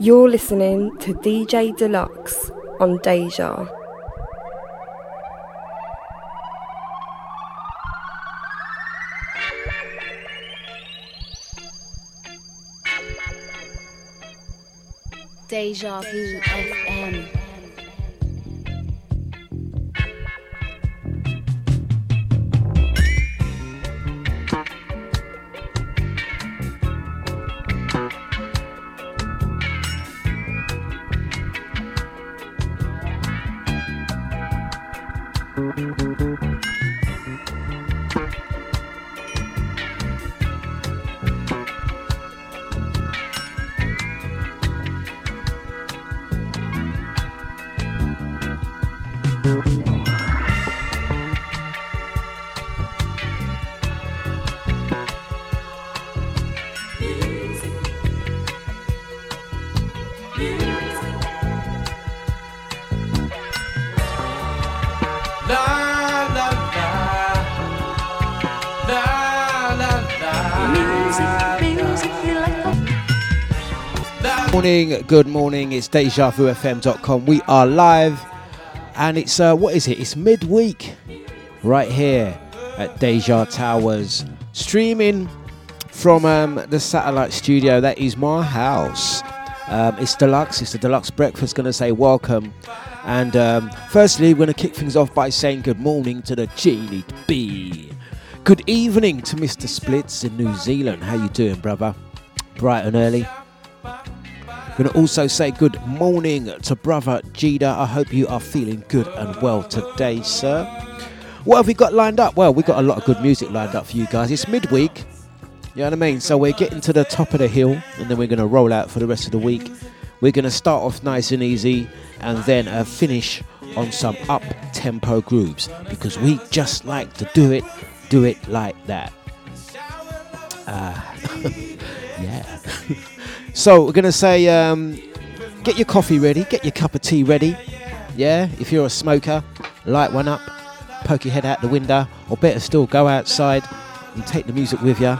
You're listening to DJ Dlux on Deja. Deja Vu FM. Morning, good morning. It's DejaVuFM.com. We are live, and it's uh, what is it? It's midweek, right here at Deja Towers, streaming from um, the satellite studio. That is my house. Um, it's Dlux. It's the Dlux breakfast. Going to say welcome, and um, firstly, we're going to kick things off by saying good morning to the Genie B. Good evening to Mr. Splits in New Zealand. How you doing, brother? Bright and early. To also say good morning to brother Jida. I hope you are feeling good and well today, sir. What have we got lined up? Well, we've got a lot of good music lined up for you guys. It's midweek, you know what I mean? So we're getting to the top of the hill and then we're to roll out for the rest of the week. We're to start off nice and easy and then uh, finish on some up tempo grooves because we just like to do it, do it like that. Uh, yeah. So we're gonna say, um, get your coffee ready, get your cup of tea ready. Yeah, if you're a smoker, light one up, poke your head out the window, or better still, go outside and take the music with you,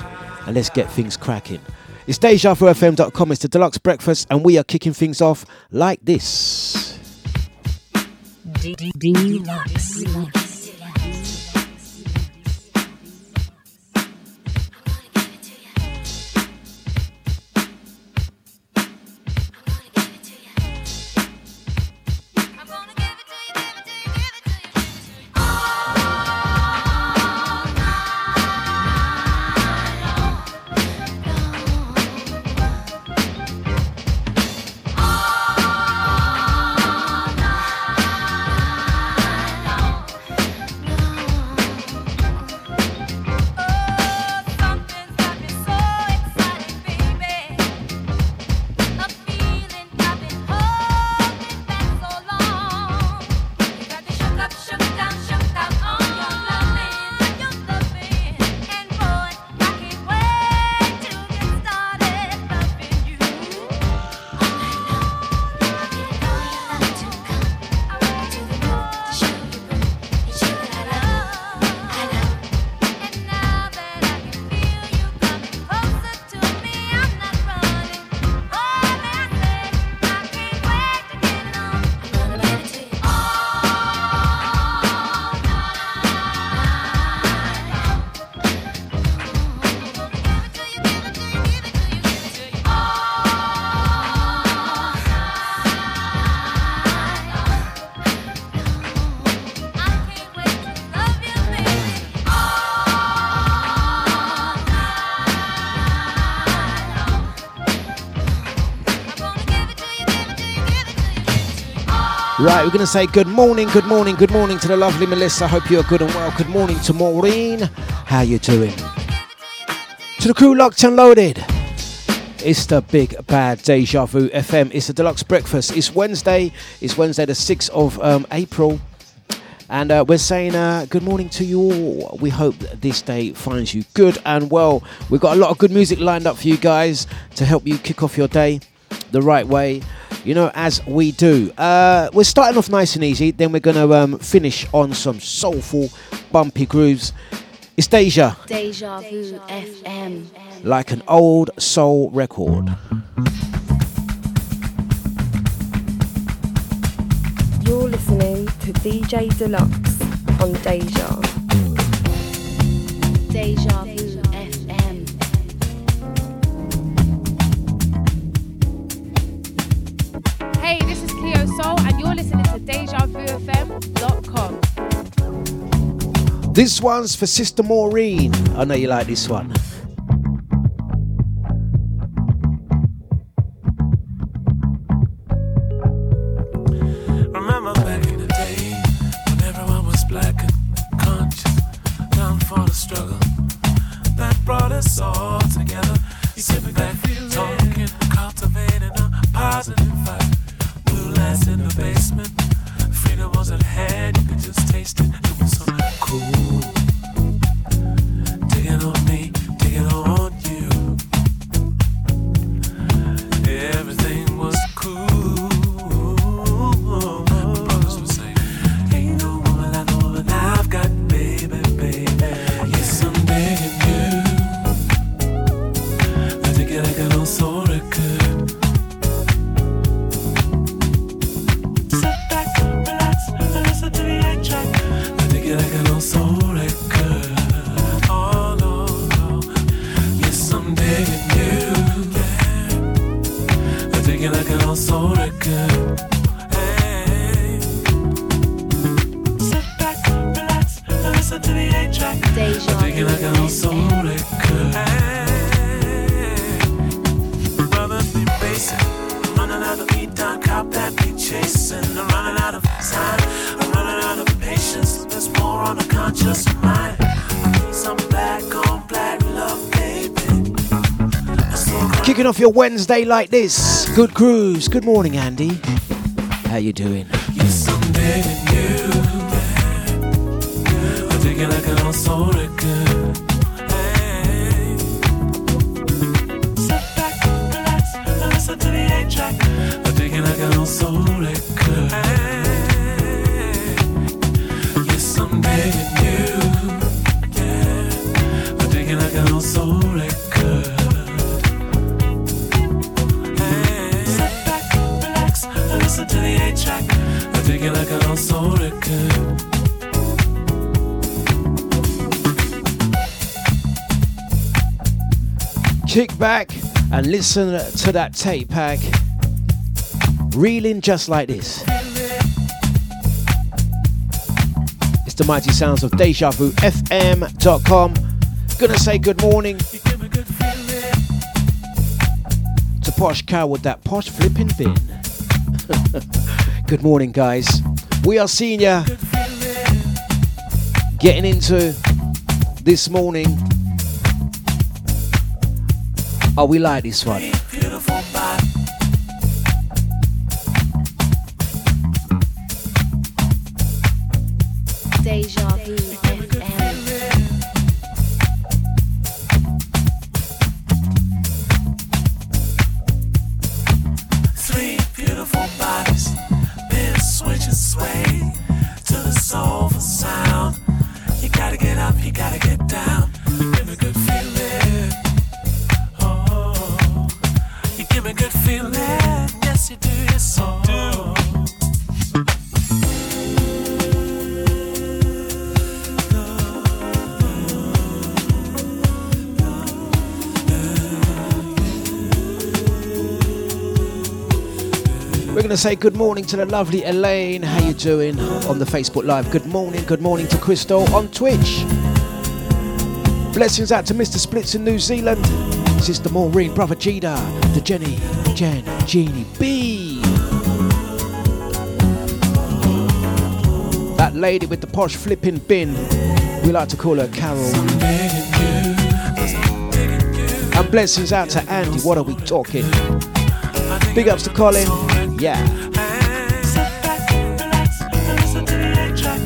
and let's get things cracking. It's DejaVuFM.com. It's the Dlux Breakfast, and we are kicking things off like this. Right, we're going to say good morning, good morning, good morning to the lovely Melissa. Hope you're good and well. Good morning to Maureen. How are you doing? To the crew locked and loaded. It's the big bad Deja Vu FM. It's the Dlux breakfast. It's Wednesday. It's Wednesday, the 6th of um, April. And uh, we're saying uh, good morning to you all. We hope this day finds you good and well. We've got a lot of good music lined up for you guys to help you kick off your day the right way you know, as we do. Uh, we're starting off nice and easy, then we're going to um, finish on some soulful, bumpy grooves. It's Deja, Deja Vu FM. like an old soul record. You're listening to DJ Dlux on Deja. Deja Vu Soul, and you're listening to DejaVuFM.com. This one's for Sister Maureen. I know you like this one. Your Wednesday like this. Good cruise. Good morning, Andy. How you doing? Yes, Kick back and listen to that tape pack. Reeling just like this. It's the mighty sounds of DejaVuFM.com. Gonna say good morning to Posh Cow with that posh flipping bin. good morning, guys. We are seeing ya getting into this morning. Oh, we like this one. To say good morning to the lovely Elaine. How you doing on the Facebook Live? Good morning. Good morning to Crystal on Twitch. Blessings out to Mr. Splits in New Zealand. Sister Maureen, Brother Gina, the Jenny, Jen, Jeannie, B. That lady with the posh flipping bin. We like to call her Carol. And blessings out to Andy. What are we talking? Big ups to Colin. Yeah. Sit back, relax, and listen to the track.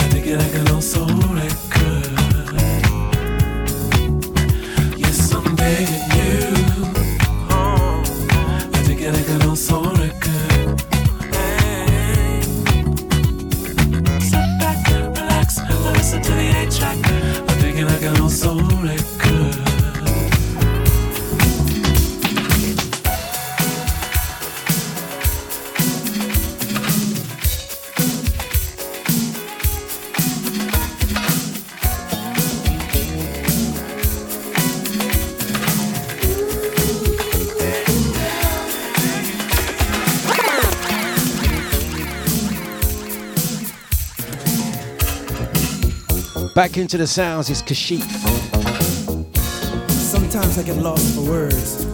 I it like an old soul Back into the sounds is Kashif. Sometimes I get lost for words.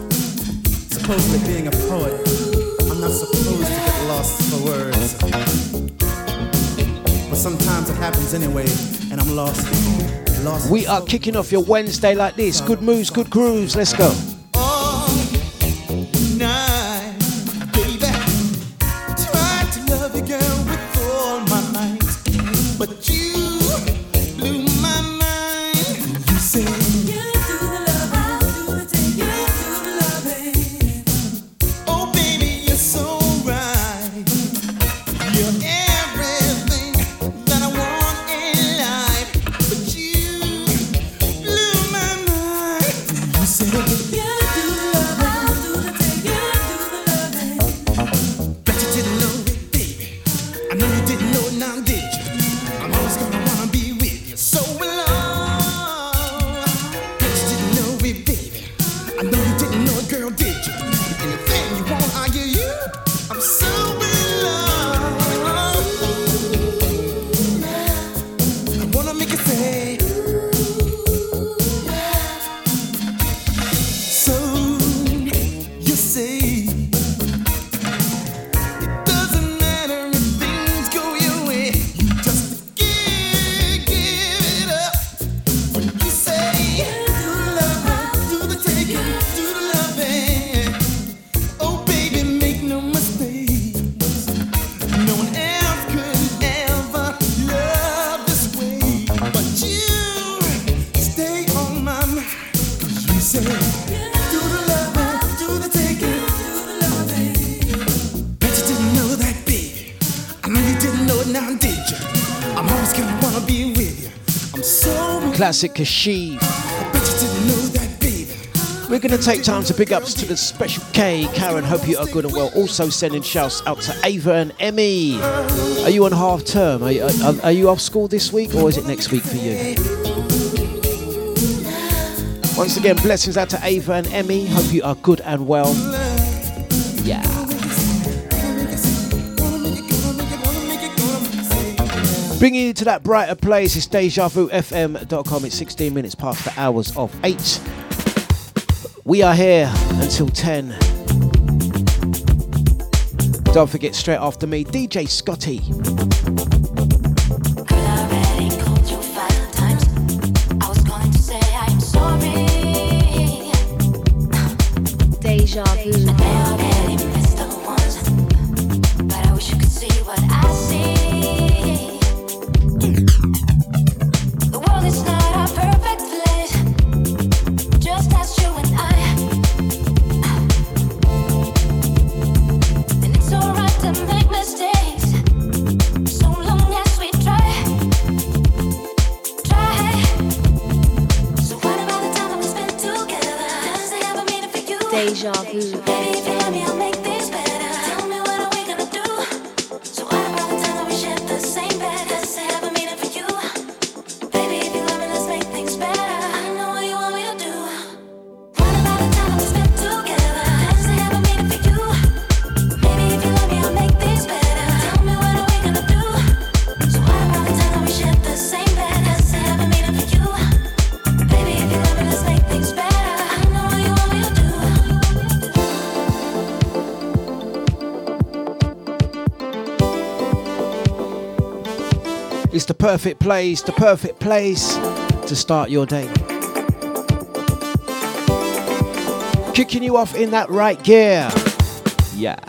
Supposedly being a poet, I'm not supposed to get lost for words. But sometimes it happens anyway, and I'm lost. lost we are kicking off your Wednesday like this. Good moves, good grooves. Let's go. classic Kashif. We're going to take time to big ups to the special K. Karen, hope you are good and well. Also sending shouts out to Ava and Emmy. Are you on half term? Are, are, are you off school this week or is it next week for you? Once again, blessings out to Ava and Emmy. Hope you are good and well. Bringing you to that brighter place is DejaVuFM.com. It's 16 minutes past the hours of 8. We are here until 10. Don't forget, straight after me, DJ Scotty. the perfect place, the perfect place to start your day. Kicking you off in that right gear. Yeah.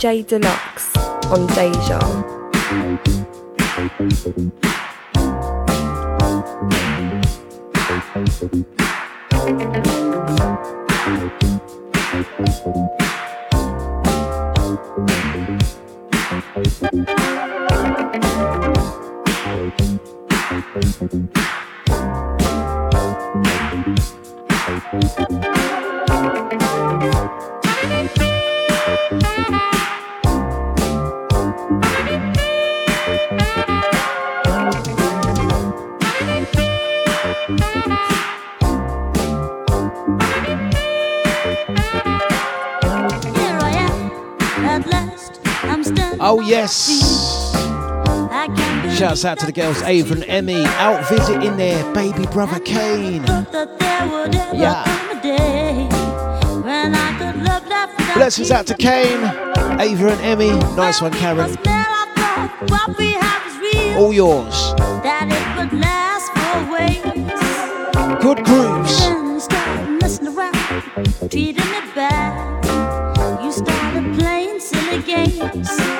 J Dlux on Deja. yes. Shouts out to the girls, Ava and Emmy, out visiting their baby brother Kane. Yeah. Blessings out to Kane, Ava and Emmy. Nice one, Karen. All yours. Good grooves. Treating it bad. You started playing silly games.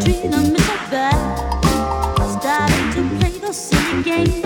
Treat them as a starting to play those silly games.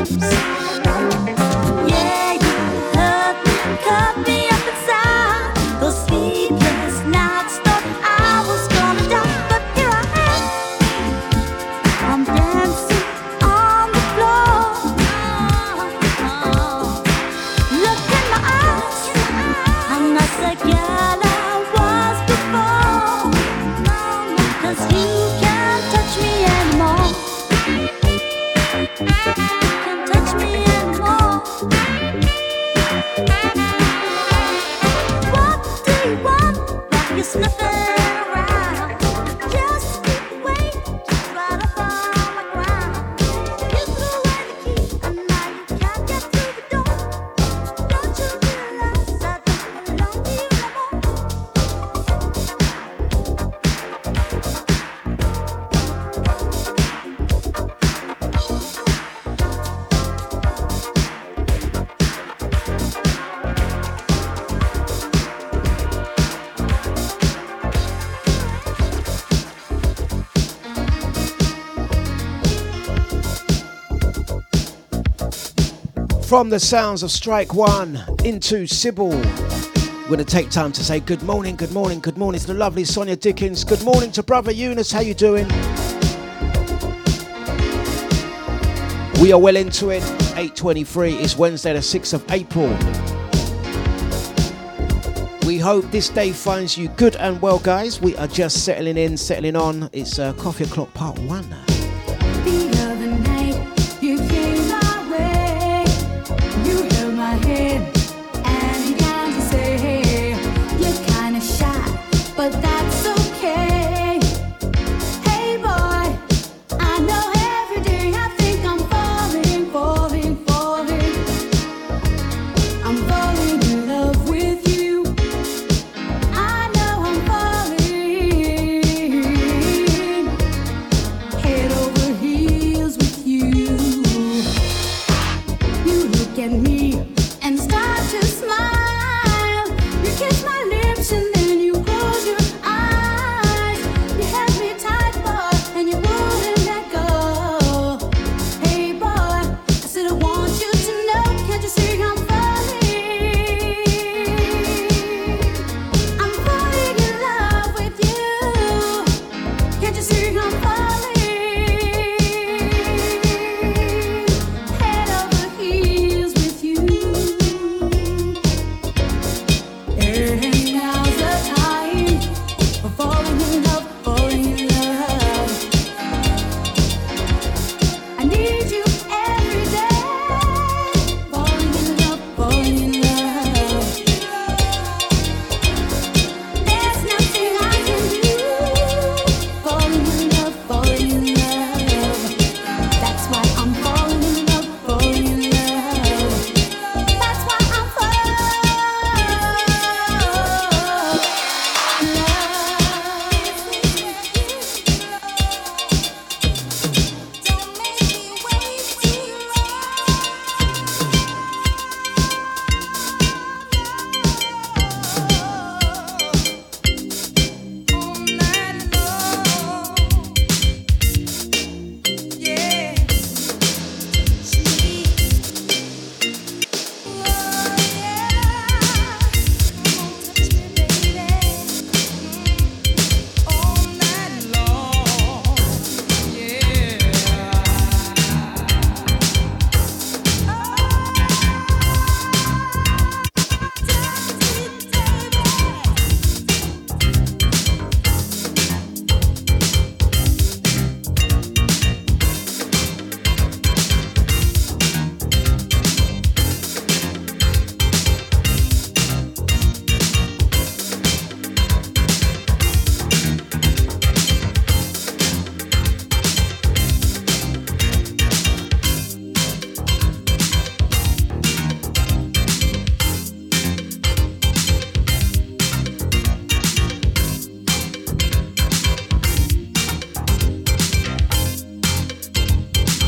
From the sounds of Strike One into Sybil. We're going to take time to say good morning, good morning, good morning to the lovely Sonia Dickens. Good morning to Brother Eunice. How you doing? We are well into it. 8.23 is Wednesday the 6th of April. We hope this day finds you good and well, guys. We are just settling in, settling on. It's uh, coffee o'clock past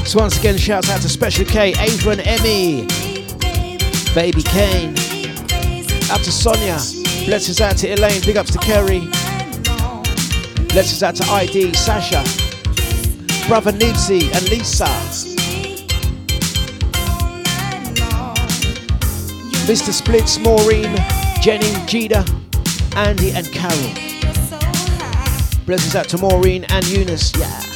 Dlux. Once again, shouts out to Special K, and Emmy, Baby Kane. Out to Sonia. Blessings out to Elaine. Big ups to Kerry. Blessings out to ID, Sasha. Brother Nipsey and Lisa. Mr. Splits, Maureen, Jenny, Jida, Andy, and Carol. Blessings out to Maureen and Eunice. Yeah.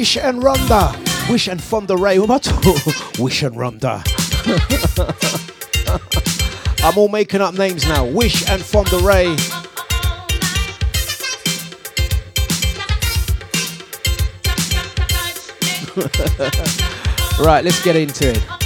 Wish and Ronda. Wish and Fonda Rae. Talking? Wish and Ronda. I'm all making up names now. Wish and Fonda Rae. right, let's get into it.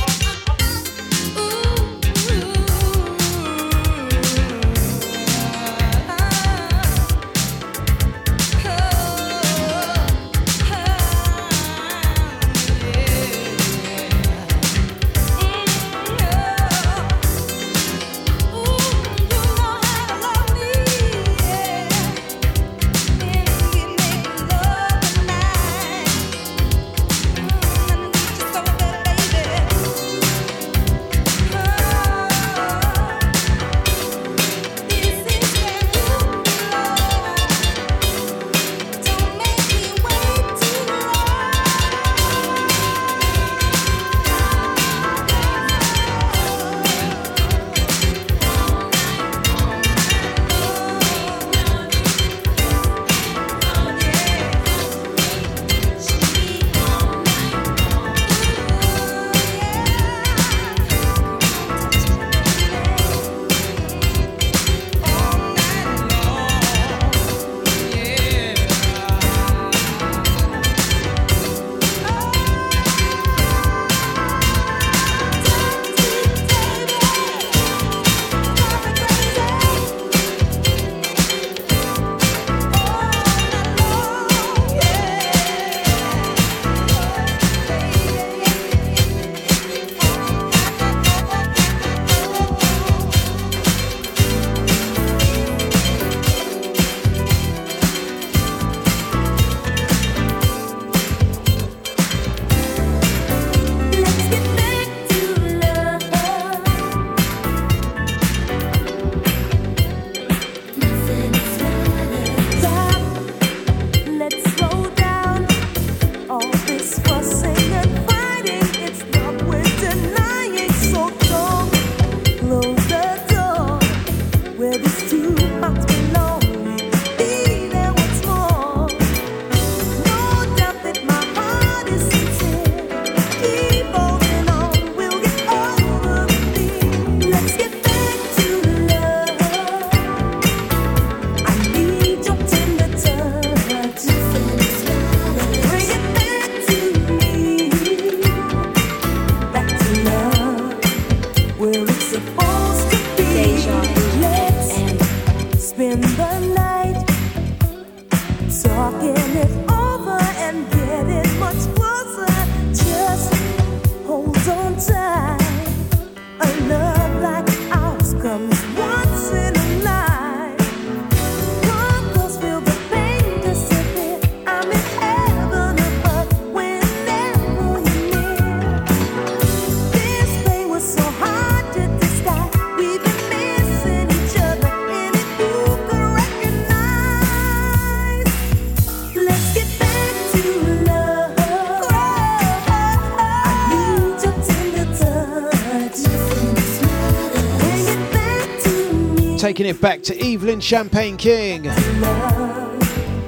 Taking it back to Evelyn Champagne King.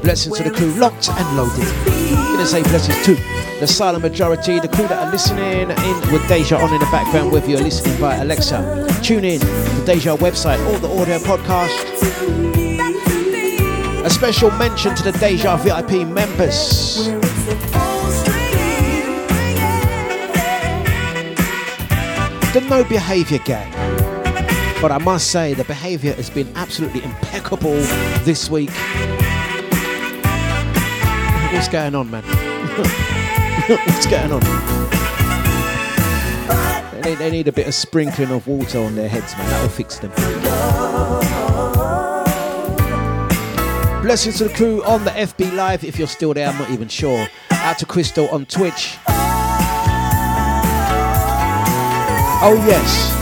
Blessings to the crew, locked and loaded. Gonna say blessings to the silent majority, the crew that are listening in with Deja on in the background, whether you're listening via Alexa. Tune in to the Deja website or the audio podcast. A special mention to the Deja VIP members. The no behaviour gang. But I must say, the behaviour has been absolutely impeccable this week. What's going on, man? What's going on? They need, they need a bit of sprinkling of water on their heads, man. That'll fix them. Blessings to the crew on the FB Live. If you're still there, I'm not even sure. Out to Crystal on Twitch. Oh, yes.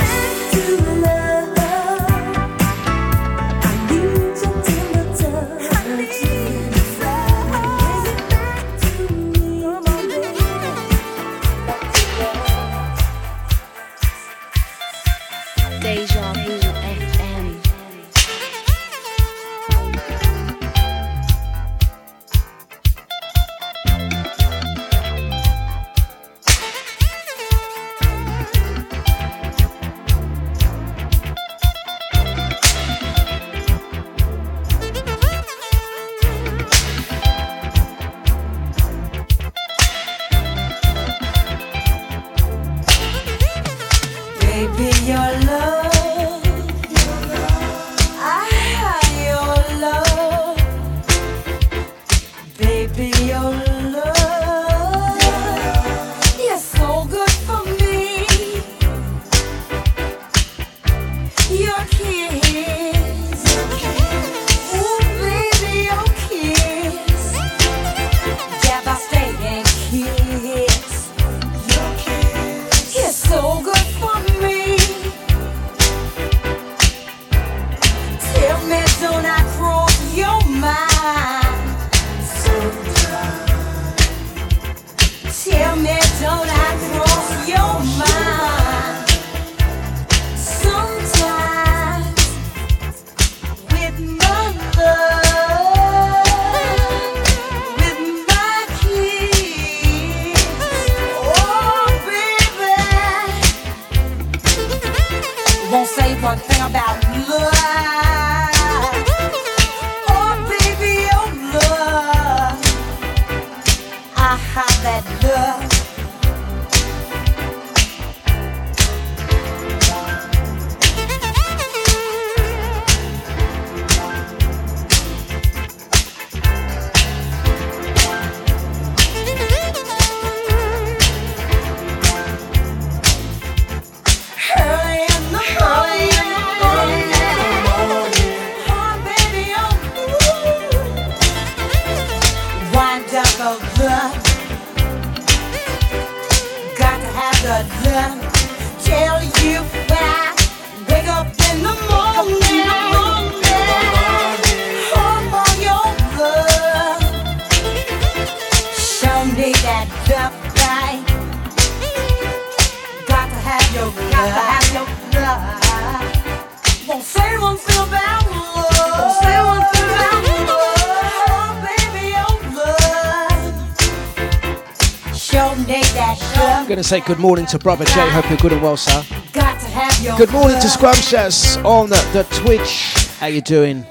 Going to say good morning to Brother Jay. Hope you're good and well, sir. Got to have your Good morning to. Scrumptious on the, the Twitch. How you doing?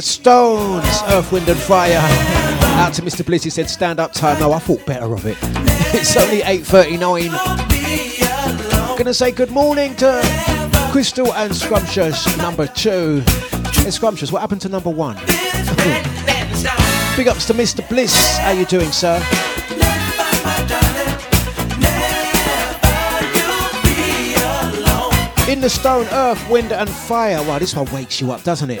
The Stones, Earth, Wind and Fire. Out to Mr. Bliss, he said stand up time. No, I thought better of it. It's only 8.39. Gonna say good morning to Crystal and Scrumptious, number two. Hey, Scrumptious, what happened to number one? Big ups to Mr. Bliss. How you doing, sir? In the Stone, Earth, Wind and Fire. Wow, this one wakes you up, doesn't it?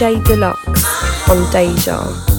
DJ Dlux on Deja.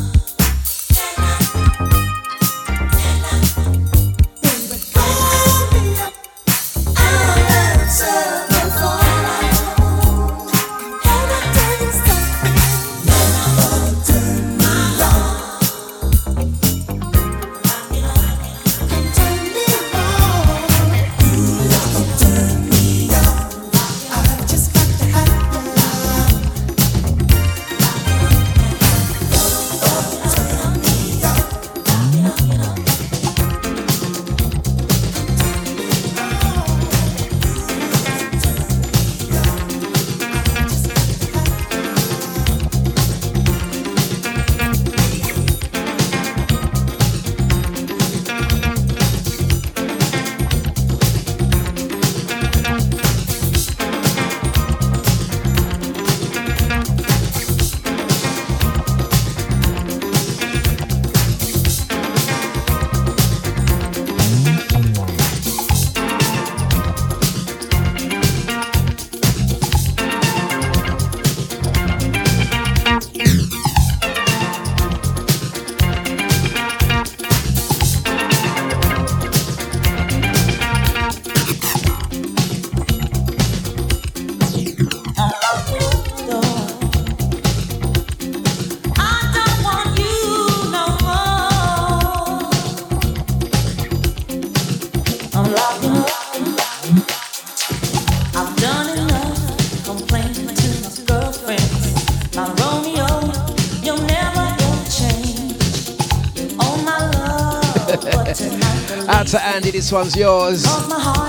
This one's yours.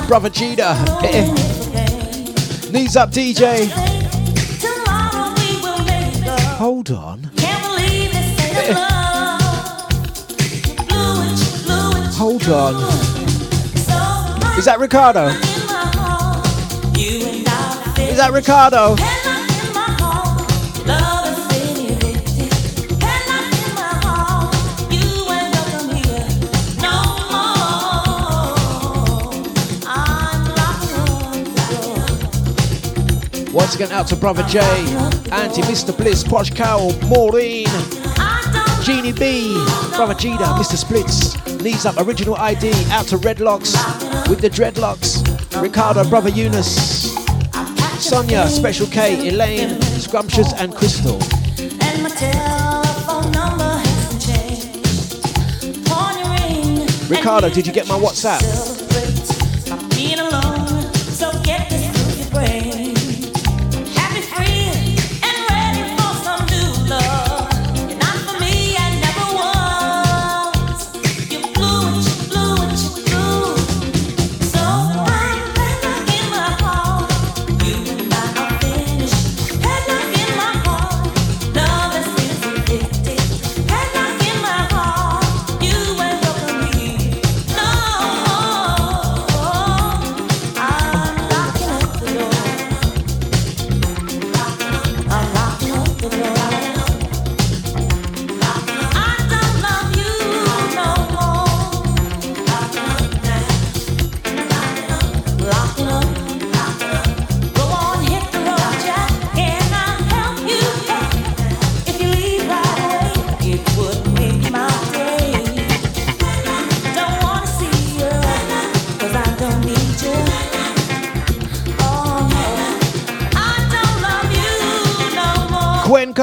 Brother Gina. Knees up, DJ. Hold on. Hold on. Is that Ricardo? Is that Ricardo? Once again, out to Brother J, Anti, Mister Bliss, Posh Cow, Maureen, Genie B, Brother Gina, Mr. Splits, Knees Up, Original ID, out to Redlocks, with the Dreadlocks, Ricardo, Brother Eunice, Sonia, Special K, Elaine, Scrumptious, and Crystal. Ricardo, did you get my WhatsApp?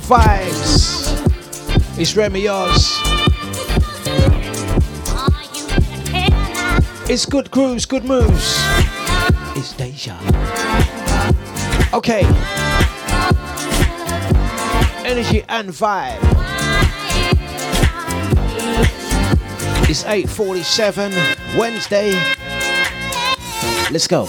Vibes. It's Remy Oz. It's good grooves, good moves. It's Deja. Okay. Energy and vibe. It's 8:47 Wednesday. Let's go.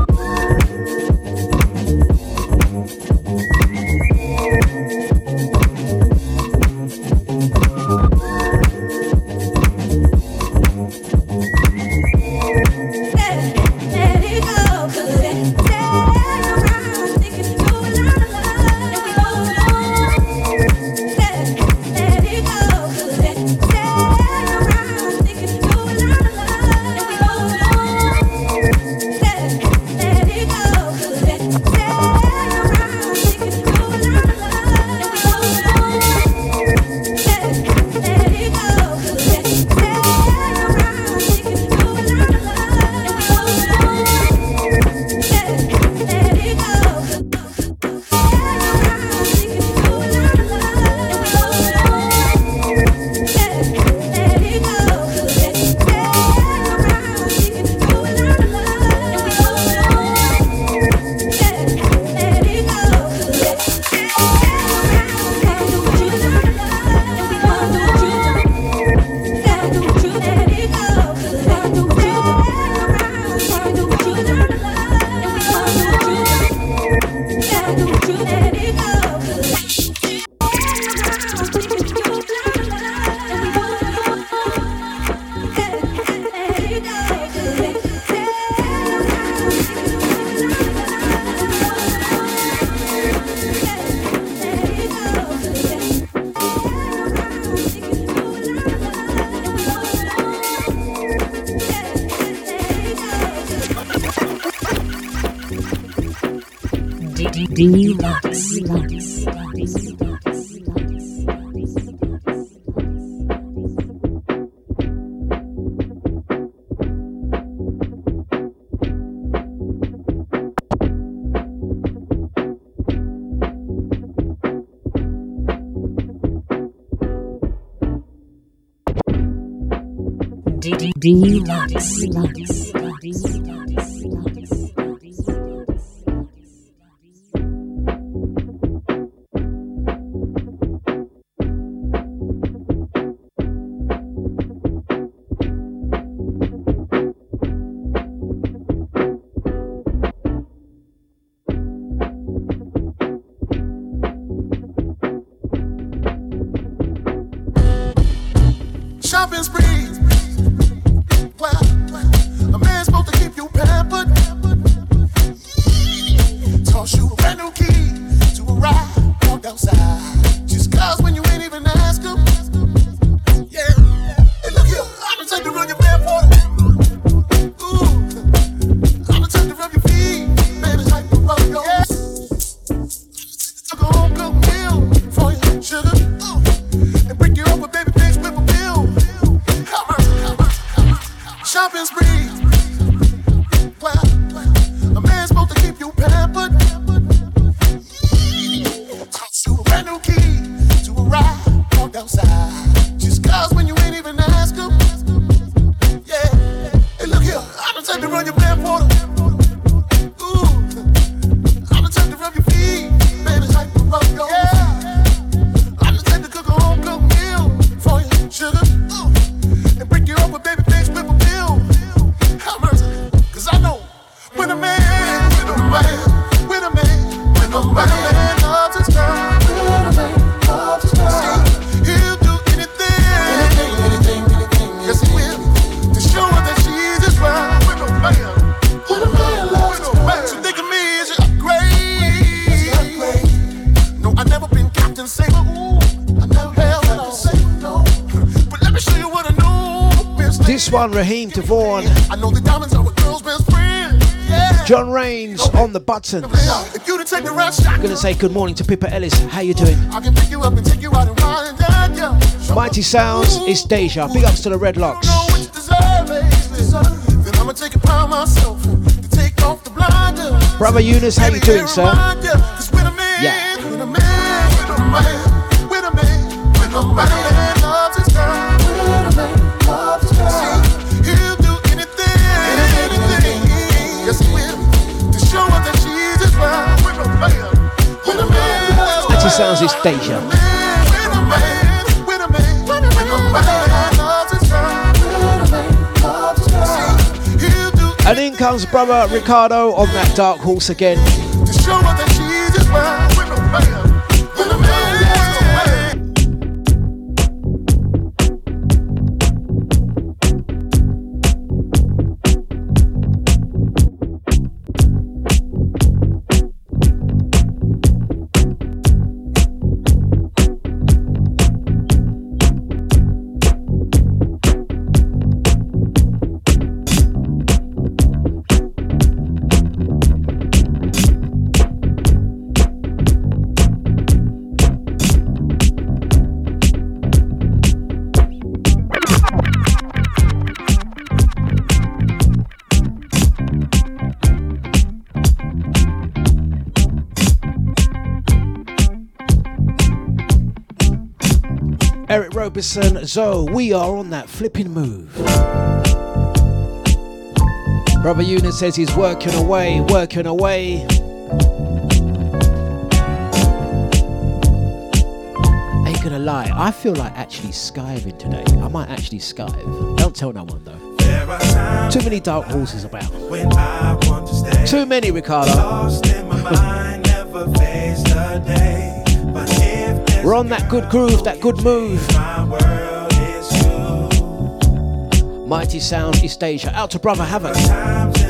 Dlux. Dlux. one, Raheem DeVaughn. I know the diamonds are girl's best friend. Yeah. John Rains on the buttons. I'm gonna say good morning to Pippa Ellis. How you doing? You. Mighty Sounds, it's Deja. Big ups to the Redlocks. Brother Eunice, how you doing, sir? sounds is Deja. And in comes brother Ricardo on that dark horse again. Robinson, Zoe, we are on that flipping move. Brother Una says he's working away, working away. Ain't gonna lie, I feel like actually skiving today. I might actually skive. Don't tell no one though. Too many dark horses about. Too many, Ricardo. We're on that good groove, that good move. Mighty Sound East Asia. Out to Brother Havoc.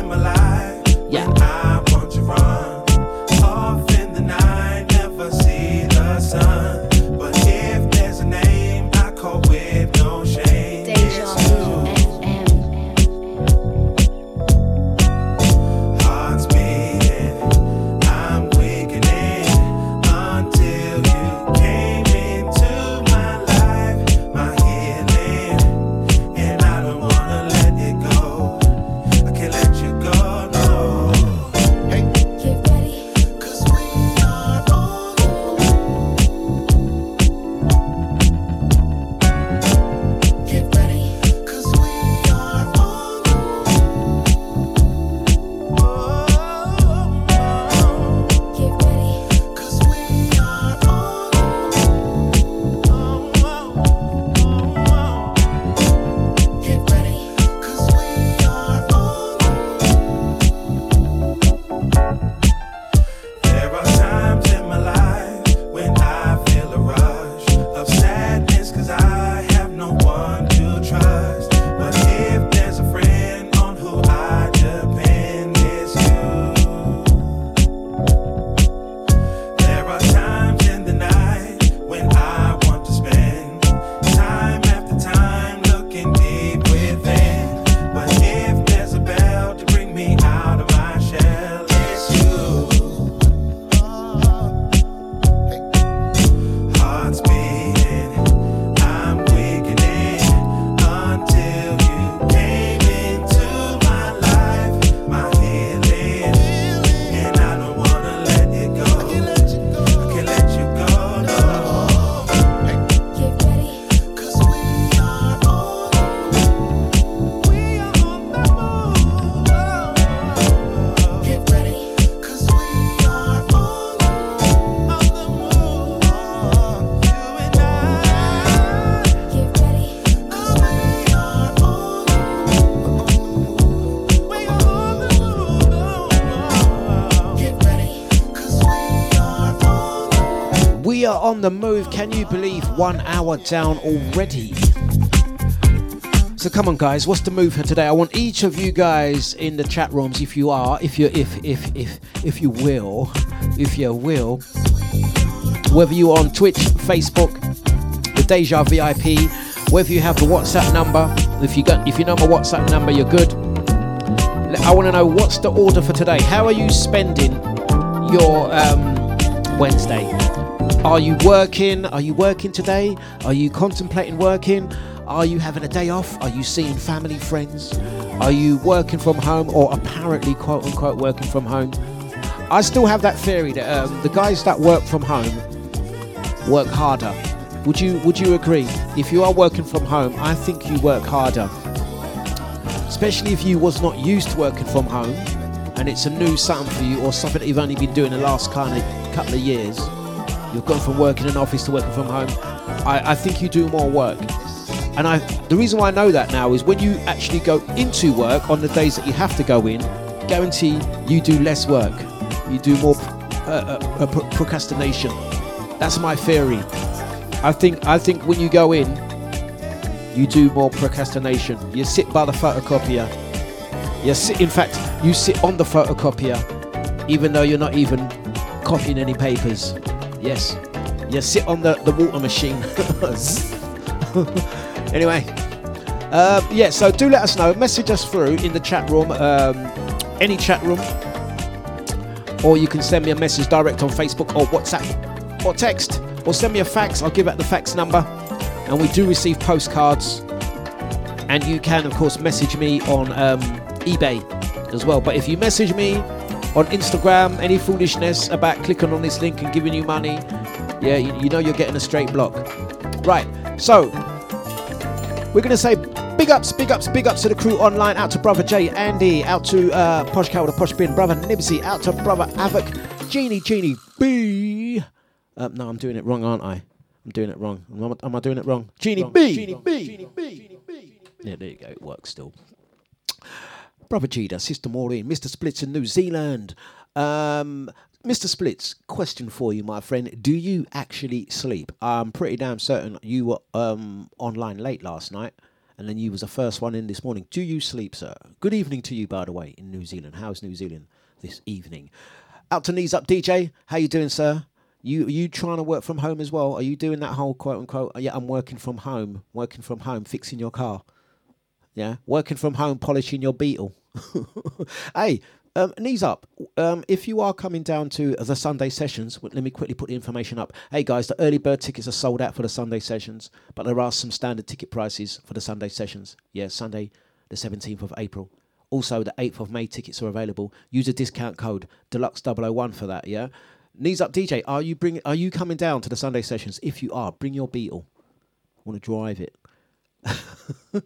on the move. Can you believe one hour down already? So come on, guys. What's the move for today? I want each of you guys in the chat rooms, if you are, if you, if, if, if, if you will, if you will, whether you are on Twitch, Facebook, the Deja VIP, whether you have the WhatsApp number. If you got, if you know my WhatsApp number, you're good. I want to know what's the order for today. How are you spending your um, Wednesday? Are you working? Are you working today? Are you contemplating working? Are you having a day off? Are you seeing family, friends? Are you working from home or apparently, quote unquote, working from home? I still have that theory that um, the guys that work from home work harder. Would you Would you agree? If you are working from home, I think you work harder, especially if you was not used to working from home, and it's a new something for you or something that you've only been doing the last kind of couple of years. You've gone from working in an office to working from home. I, I think you do more work. And I, the reason why I know that now is when you actually go into work on the days that you have to go in, guarantee you do less work. You do more uh, uh, uh, pro- procrastination. That's my theory. I think I think when you go in, you do more procrastination. You sit by the photocopier. You sit, in fact, you sit on the photocopier, even though you're not even copying any papers. Yes, you sit on the, the water machine. anyway, um, yeah. So do let us know. Message us through in the chat room, um, any chat room, or you can send me a message direct on Facebook or WhatsApp or text, or send me a fax. I'll give out the fax number, and we do receive postcards. And you can, of course, message me on um, eBay as well. But if you message me on Instagram, any foolishness about clicking on this link and giving you money, yeah, you, you know you're getting a straight block. Right, so we're going to say big ups, big ups, big ups to the crew online. Out to brother Jay, Andy, out to uh, Posh Cow, with a Posh Bin, brother Nibsy, out to brother Avoc, Genie, Genie B. Uh, no, I'm doing it wrong, aren't I? I'm doing it wrong. Am I, am I doing it wrong? Genie B. Genie B. Genie B. Yeah, there you go. It works still. Brother Jida, Sister Maureen, Mr. Splits in New Zealand. Um, Mr. Splits, question for you, my friend. Do you actually sleep? I'm pretty damn certain you were um, online late last night, and then you was the first one in this morning. Do you sleep, sir? Good evening to you, by the way, in New Zealand. How's New Zealand this evening? Out to knees up, DJ. How you doing, sir? You you trying to work from home as well? Are you doing that whole quote unquote? Yeah, I'm working from home, working from home, fixing your car. Yeah, working from home, polishing your Beetle. hey, um, knees up. Um, if you are coming down to the Sunday sessions, let me quickly put the information up. Hey guys, the early bird tickets are sold out for the Sunday sessions, but there are some standard ticket prices for the Sunday sessions. Yeah, Sunday, the 17th of April. Also, the 8th of May tickets are available. Use a discount code Dlux 001 for that. Yeah. Knees up, DJ. Are you bring? Are you coming down to the Sunday sessions? If you are, bring your Beetle. I Want to drive it?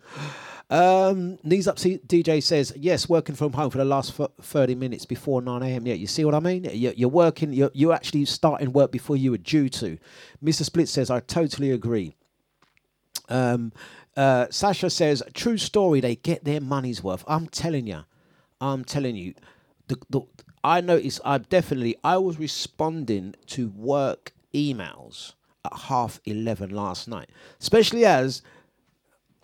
Um, knees up, DJ says yes. Working from home for the last thirty minutes before nine a.m. Yeah, you see what I mean? You're, you're working. You're, you're actually starting work before you were due to. Mister Split says I totally agree. Um, uh, Sasha says true story. They get their money's worth. I'm telling you. I'm telling you. The, the, I noticed. I definitely. I was responding to work emails at half eleven last night, especially as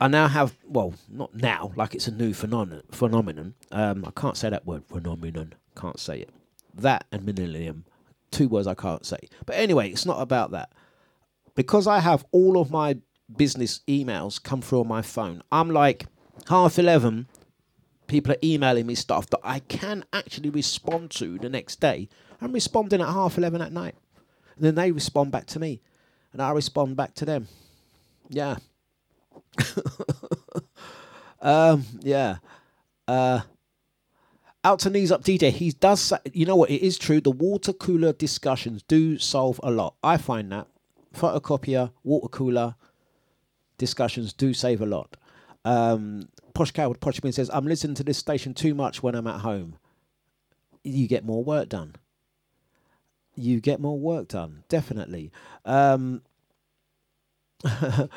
I now have, well, not now, like it's a new phenomenon. Phenomenon. Um, I can't say that word. Phenomenon. Can't say it. That and millennium. Two words I can't say. But anyway, it's not about that. Because I have all of my business emails come through on my phone. I'm like half eleven. People are emailing me stuff that I can actually respond to the next day. I'm responding at half eleven at night. And then they respond back to me, and I respond back to them. Yeah. um, yeah. Uh, out to knees up, DJ. He does. You know what? It is true. The water cooler discussions do solve a lot. I find that photocopier, water cooler discussions do save a lot. Um, Posh Cow Poshman says, "I'm listening to this station too much when I'm at home. You get more work done. You get more work done, definitely." Um, uh,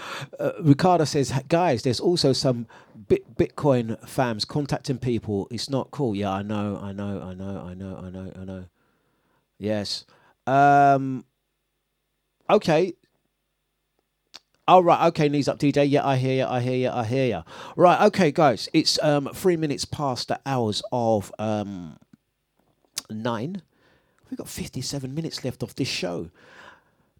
Ricardo says, guys, there's also some bit Bitcoin fams contacting people. It's not cool. Yeah, I know, I know, I know, I know, I know, I know. Yes. Um. Okay. All right. Okay. Knees up, DJ. Yeah, I hear you. I hear you. I hear you. Right. Okay, guys. It's um three minutes past the hours of um nine. We've got fifty-seven minutes left of this show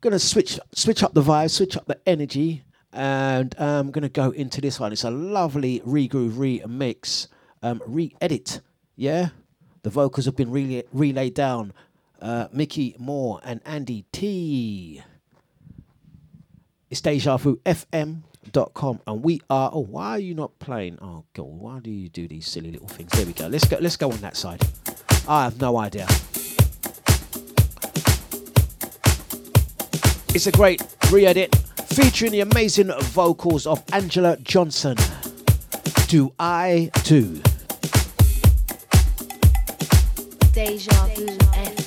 gonna switch switch up the vibe, switch up the energy, and I'm gonna go into this one. It's a lovely regroove remix, um, re-edit. Yeah, the vocals have been really relayed down. Uh, Micky More and Andy Tee. It's DejaVuFM.com, and we are. Oh, why are you not playing? Oh God, why do you do these silly little things? There we go. Let's go. Let's go on that side. I have no idea. It's a great re edit featuring the amazing vocals of Angela Johnson. Do I too? Deja vu.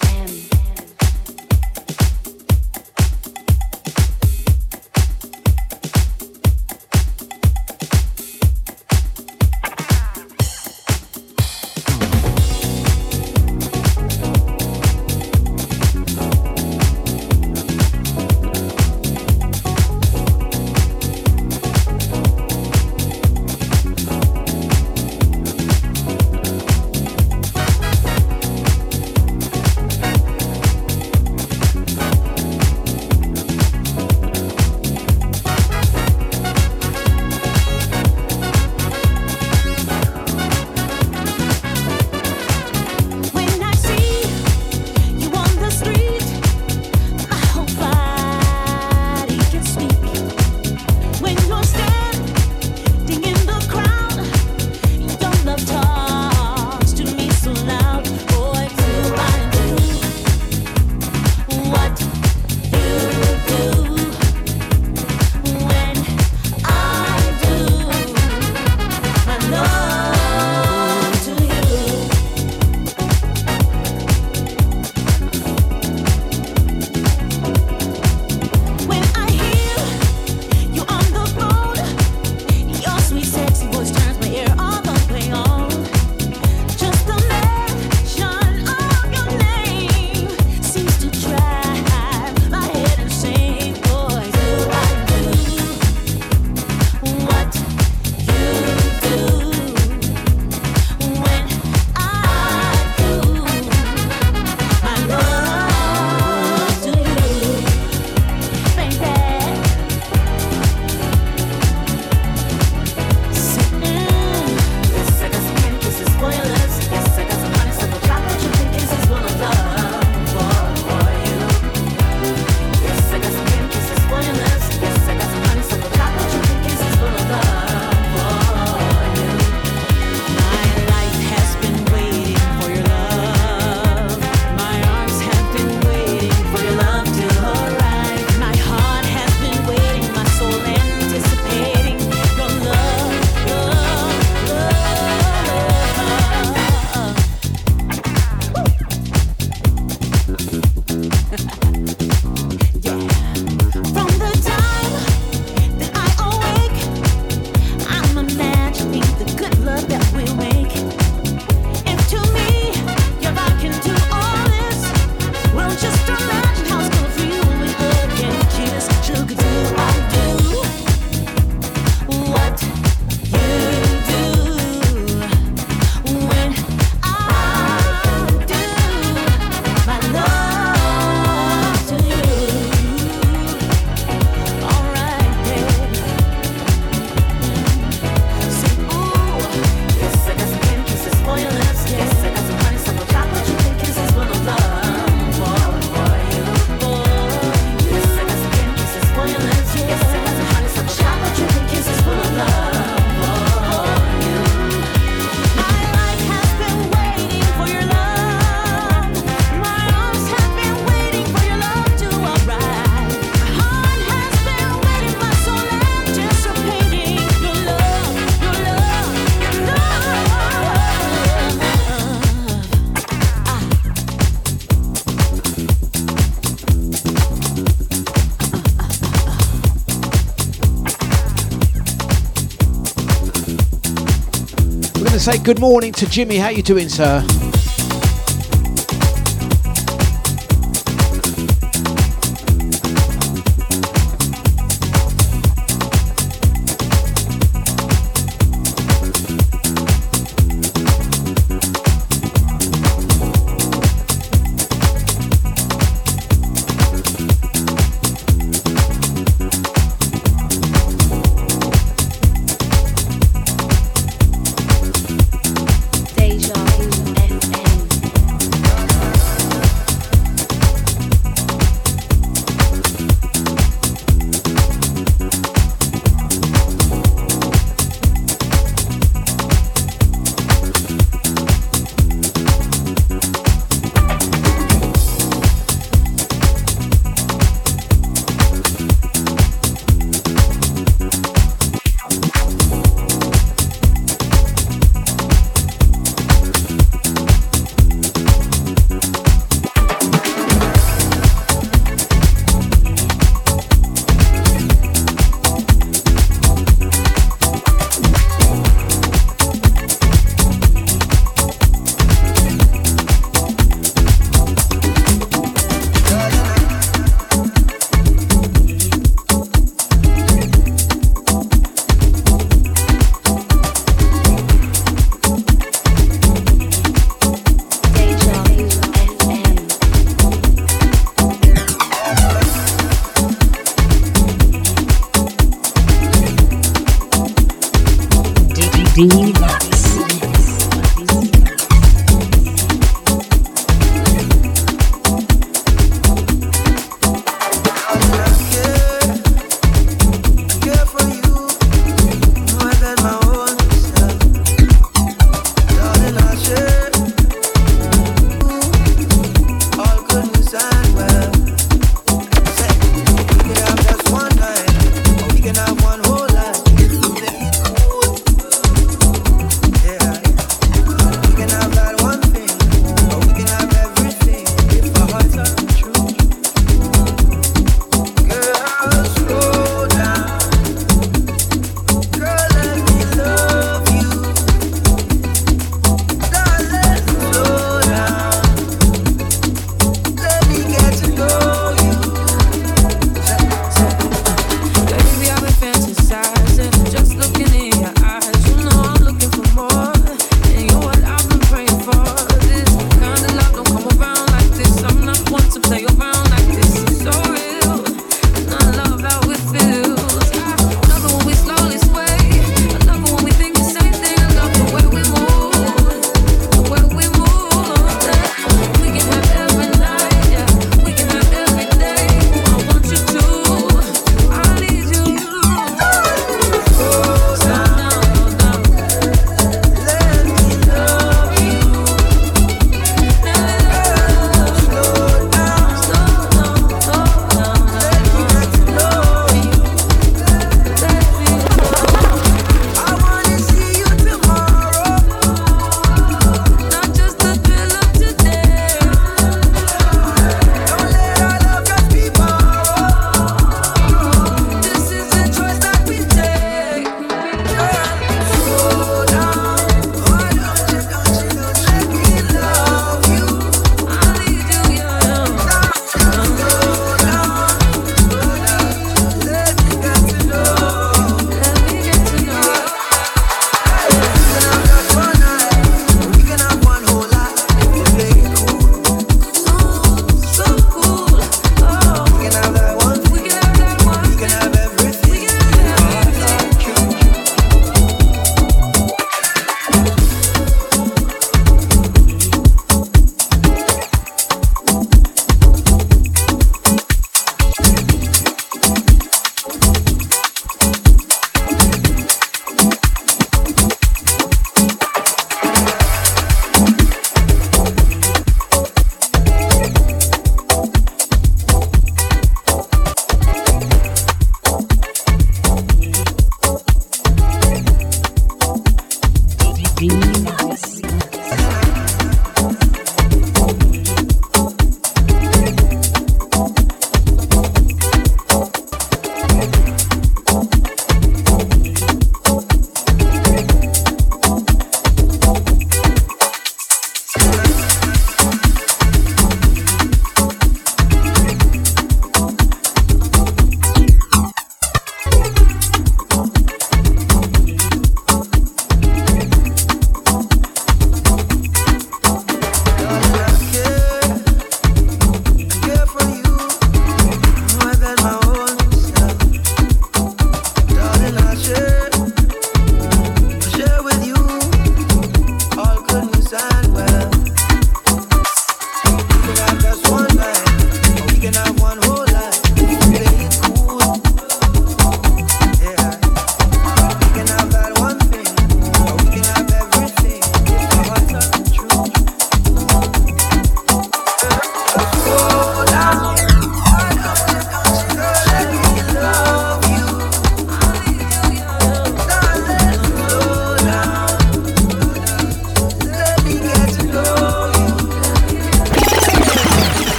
say good morning to Jimmy. How you doing, sir?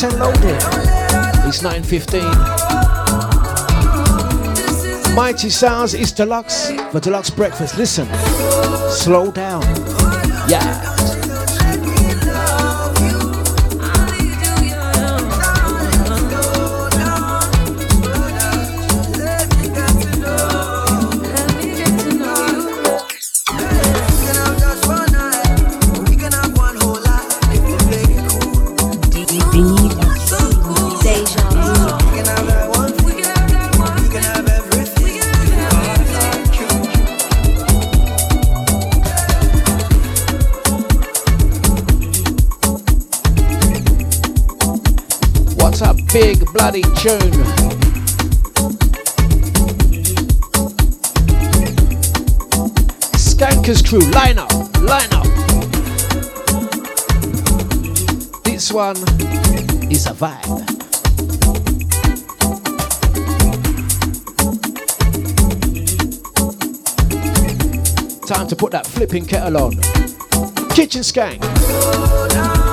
Locked and loaded. It's 9.15. Mighty Sounds is Dlux for Dlux breakfast. Listen, slow down. Yeah. Big bloody tune? Skankers crew, line up, line up. This one is a vibe. Time to put that flipping kettle on. Kitchen skank.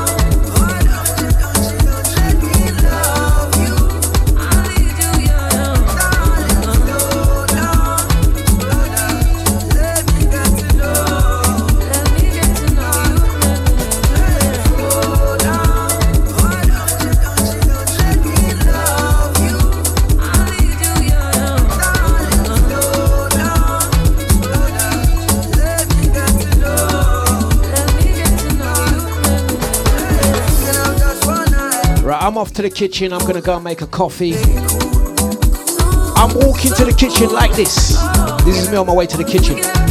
Off to the kitchen. I'm gonna go and make a coffee. I'm walking to the kitchen like this. This is me on my way to the kitchen.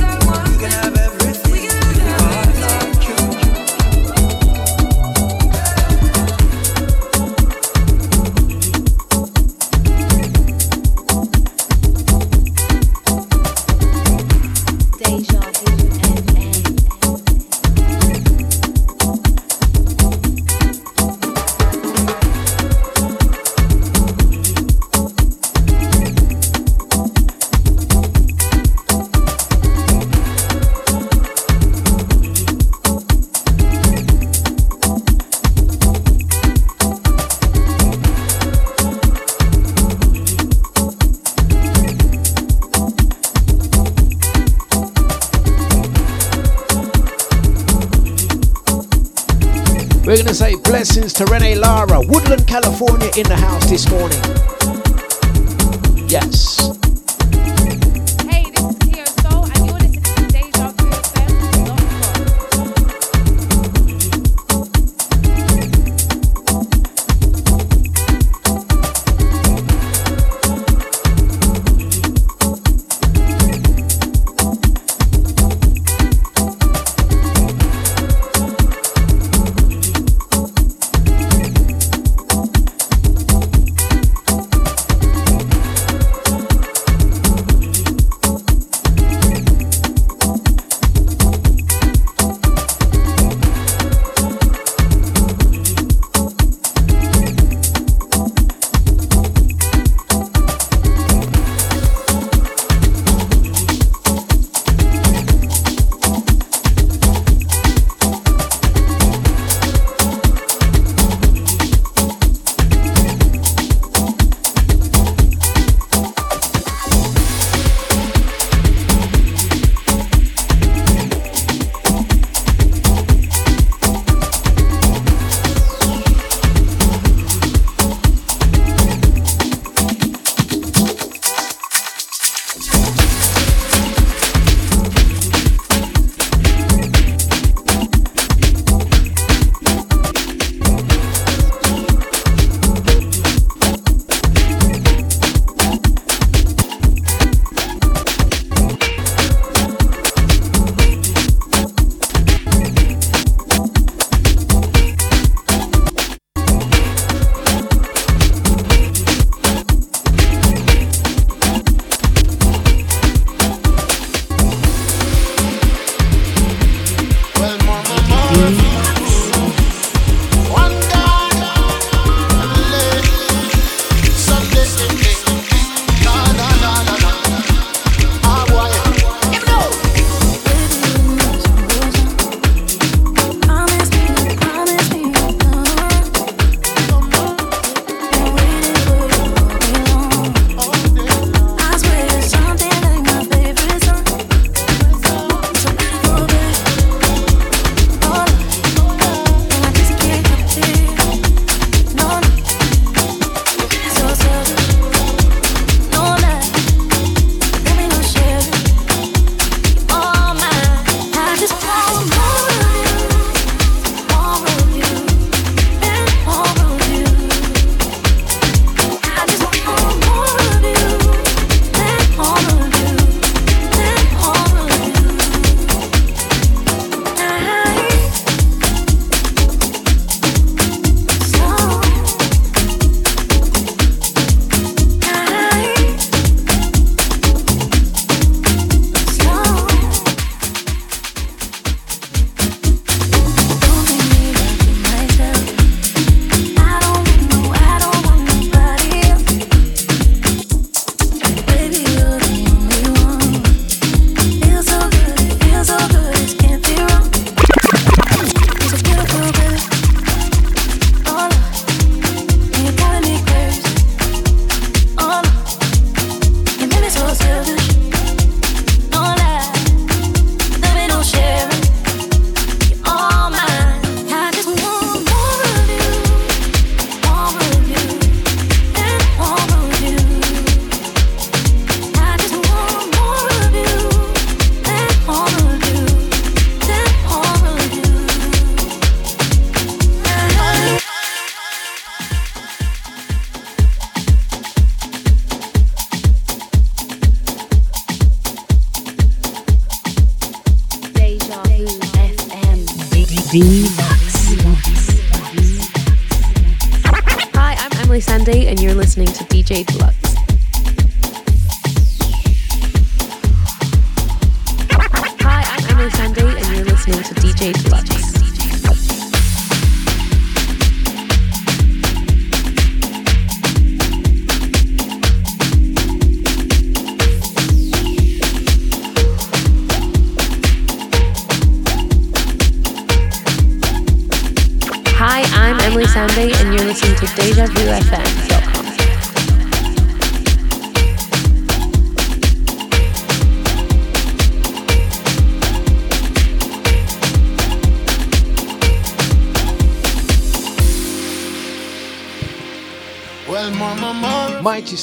Woodland, California, in the house this morning.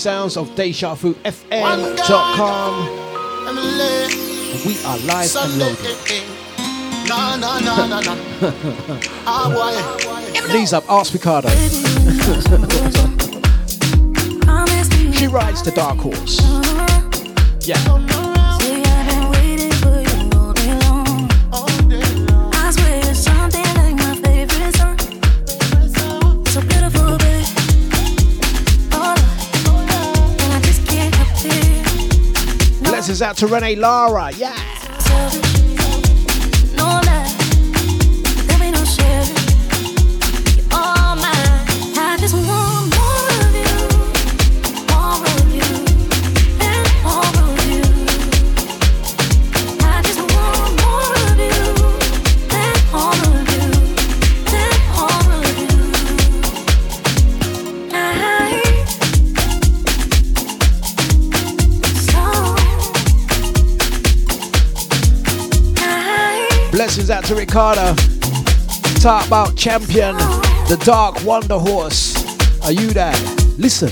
sounds of Deja Vu FM.com. We are live and loaded. No, These up, ask Picardo. she rides the dark horse. Uh-huh. Yeah. is out to Renee Lara. Yeah. Congratulations out to Ricardo. Talk about champion, the dark wonder horse. Are you there? Listen.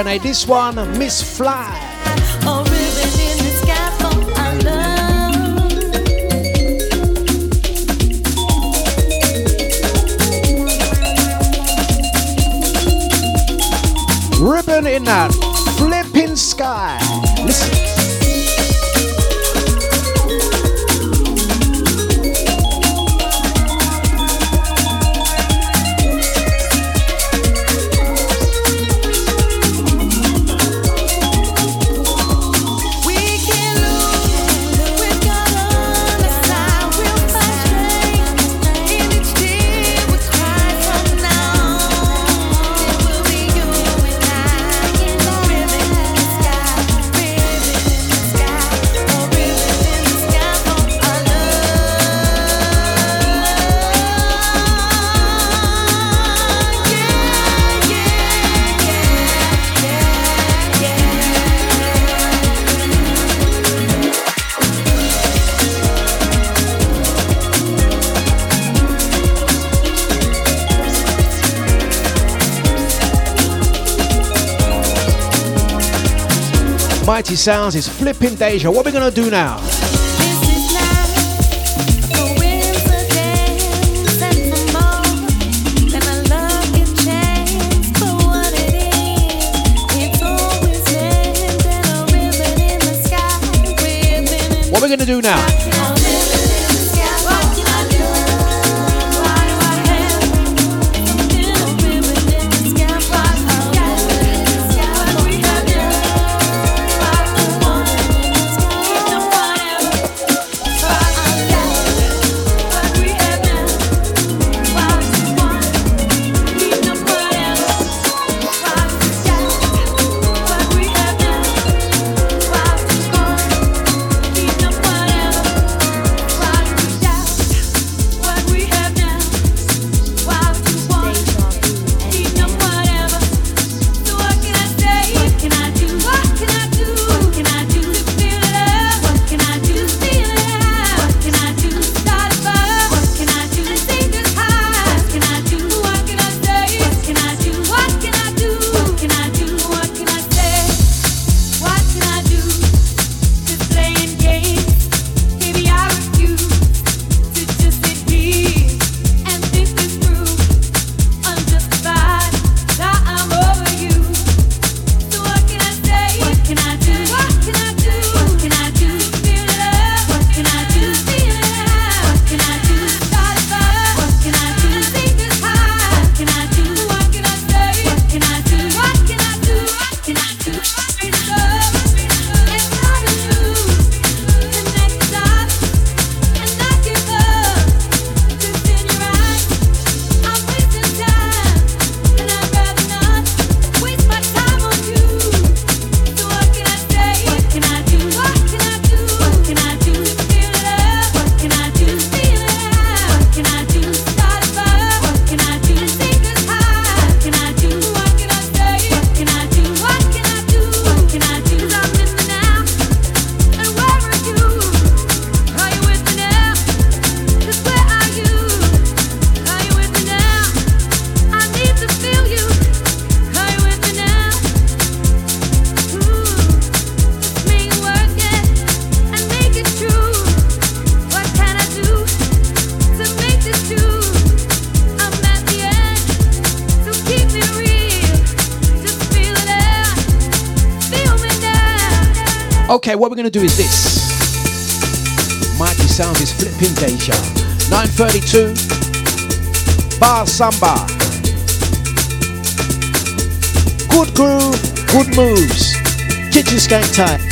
Renee. This one, Miss Fly. Ribbon in that flipping sky. Mighty Sounds is flipping Deja. What are we gonna do now? What are we gonna do now? Samba. Good groove, good moves. Kitchen skank time.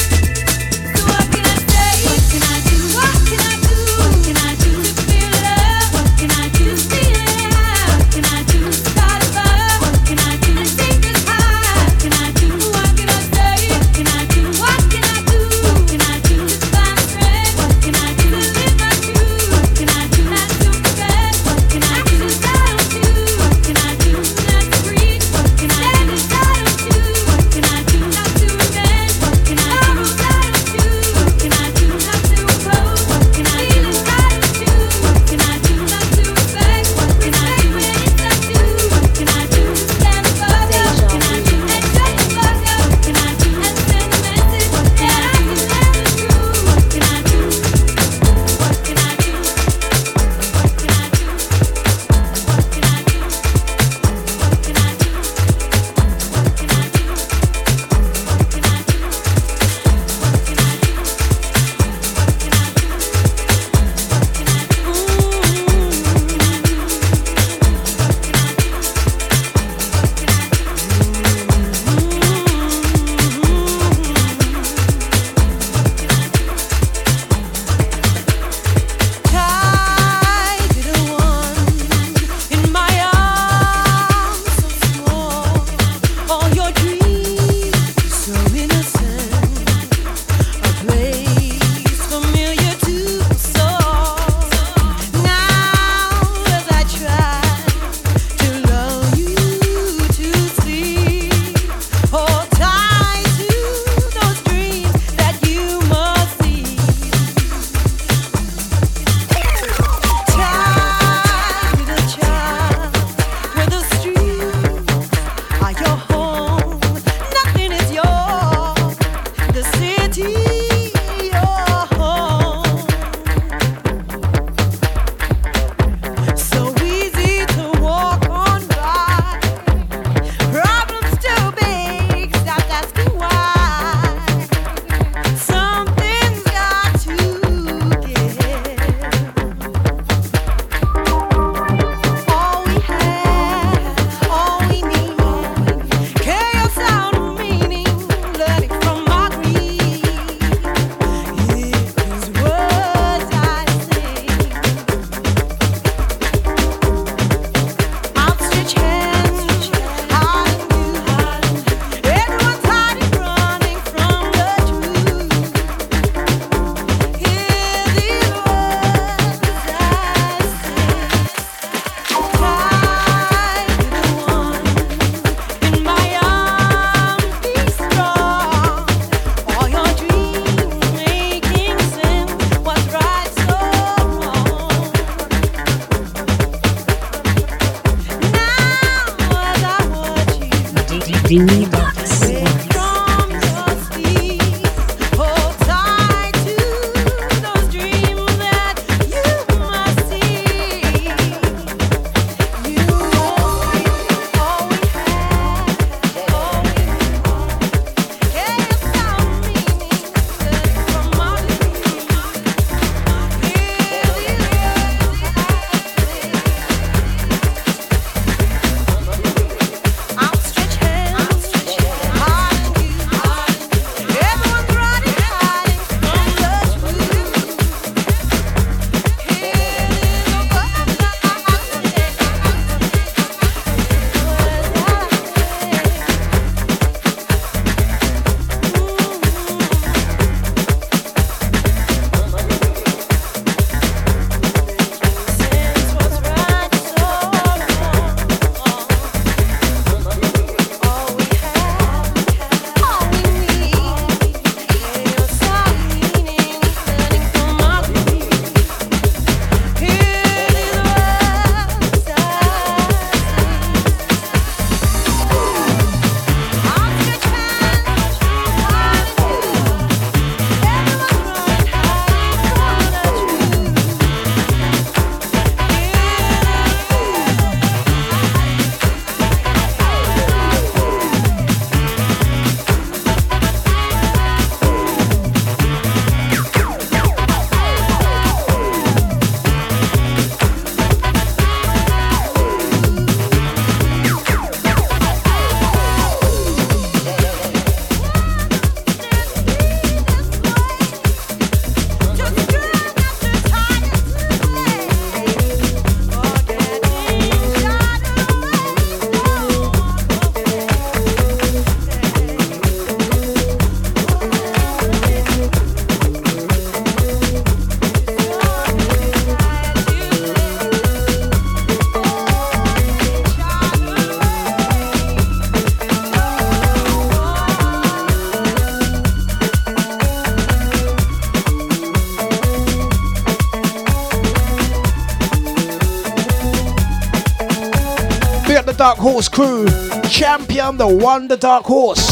Dark Horse crew. Champion the Wonder Dark Horse.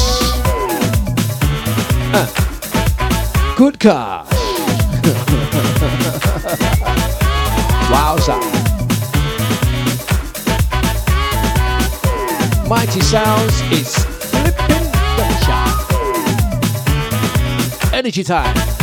Uh, Good car. Wowza. Mighty Sounds is flipping pressure. Energy time.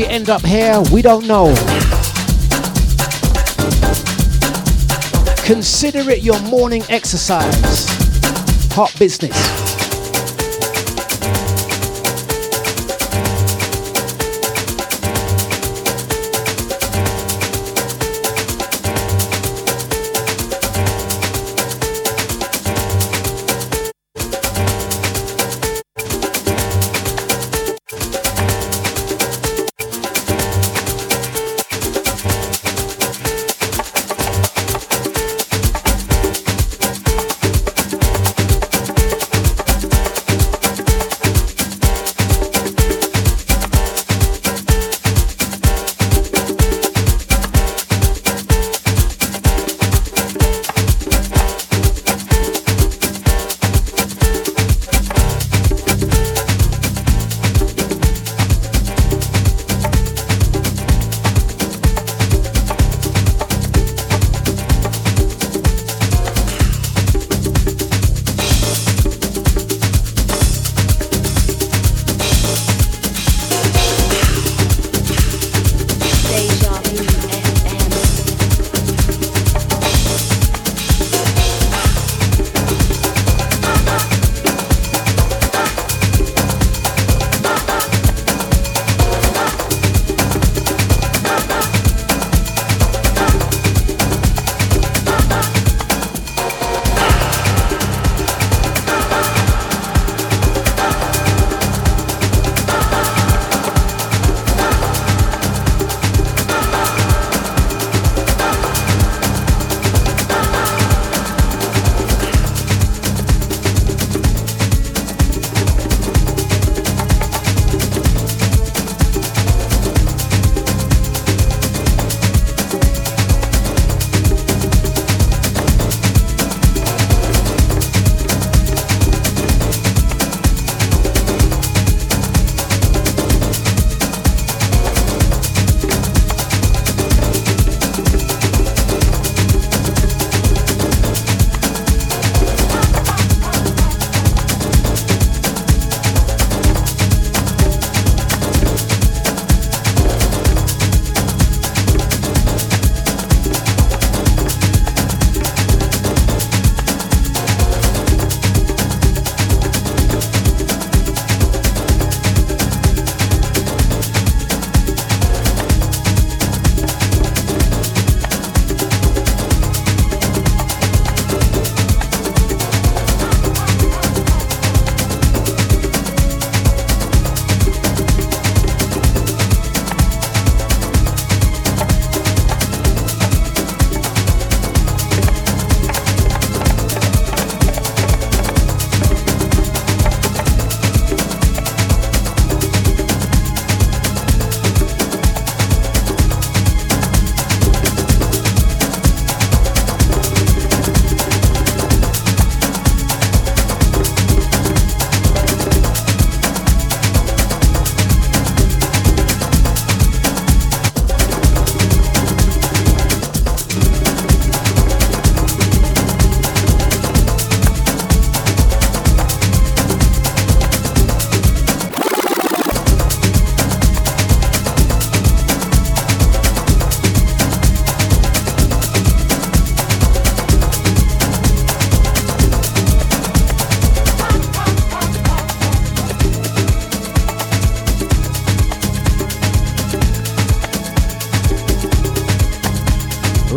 We end up here? We don't know. Consider it your morning exercise. Hot business.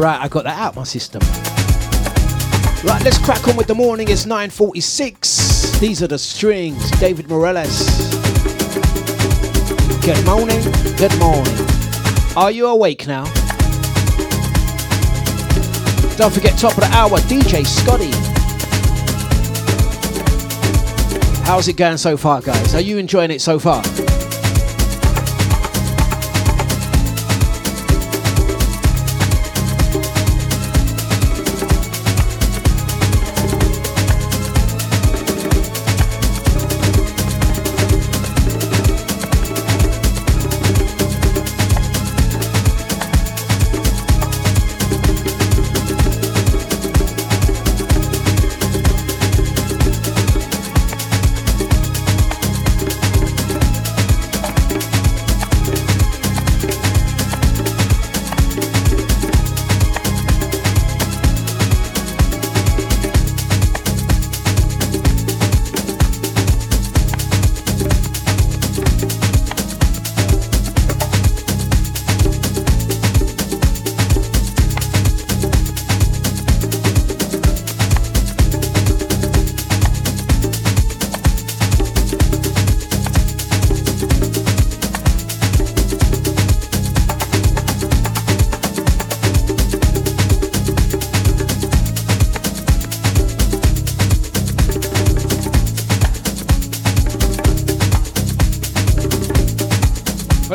Right, I got that out my system. Right, let's crack on with the morning. It's 9:46. These are the strings. David Morales. Good morning. Good morning. Are you awake now? Don't forget, top of the hour, DJ Scotty. How's it going so far, guys? Are you enjoying it so far?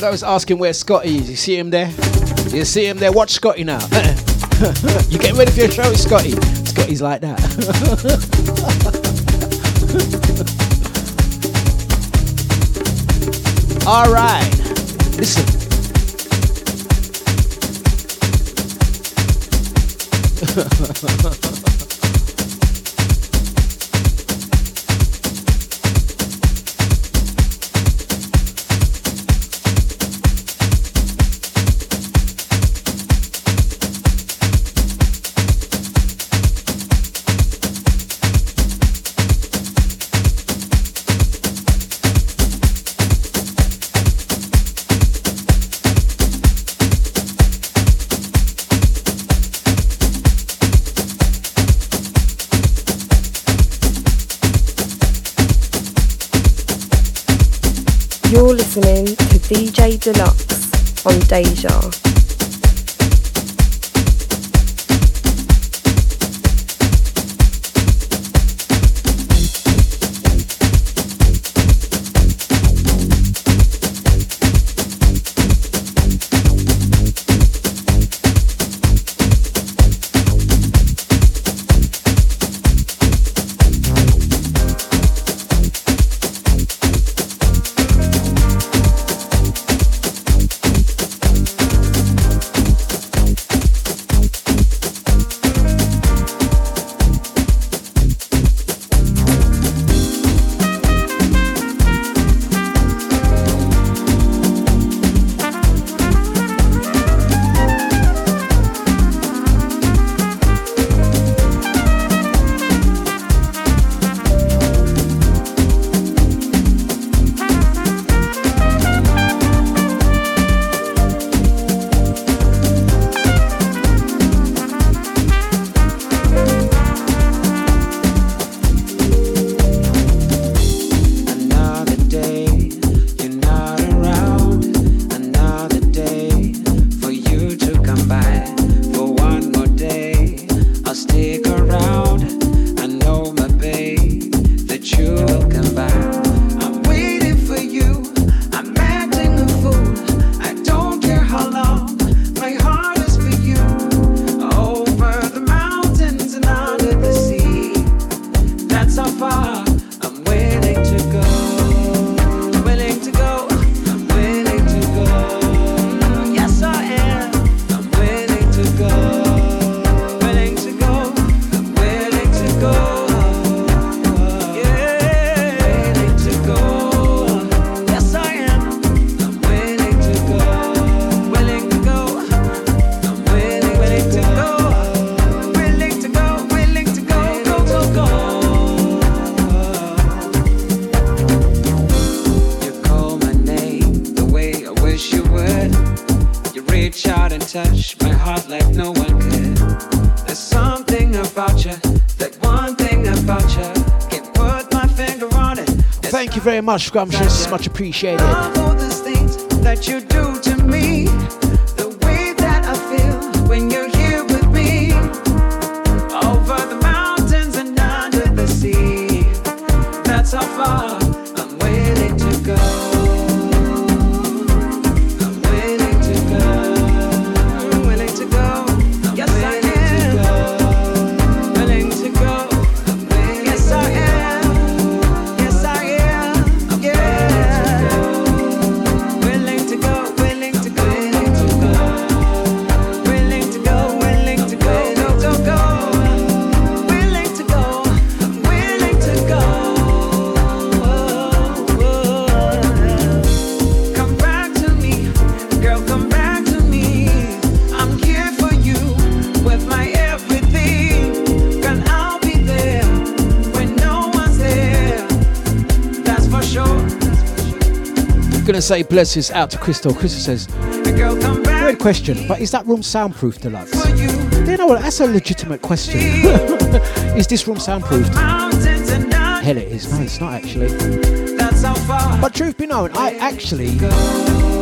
For was asking where Scotty is, you see him there? You see him there? Watch Scotty now. you getting ready for your show, Scotty? Scotty's like that. All right, listen. Dlux much, Scrumptious. Much appreciated. Say blesses out to Crystal. Crystal says. Weird question, but is that room soundproof Dlux? You know what? That's a legitimate question. is this room soundproofed? Hell, it is. No, it's not actually. But truth be known, I actually,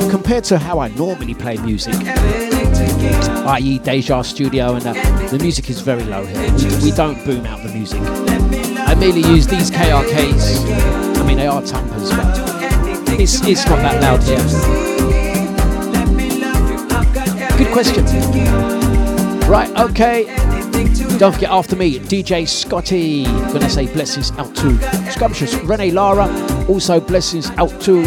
compared to how I normally play music, i.e. Deja Studio, and the music is very low here. We don't boom out the music. I merely use these KRKs. I mean, they are tumpers, but it's, it's not that loud here. Good question. Right, okay. Don't forget after me, DJ Scotty. Gonna say blessings out to Scrumptious, Renee Lara. Also blessings out to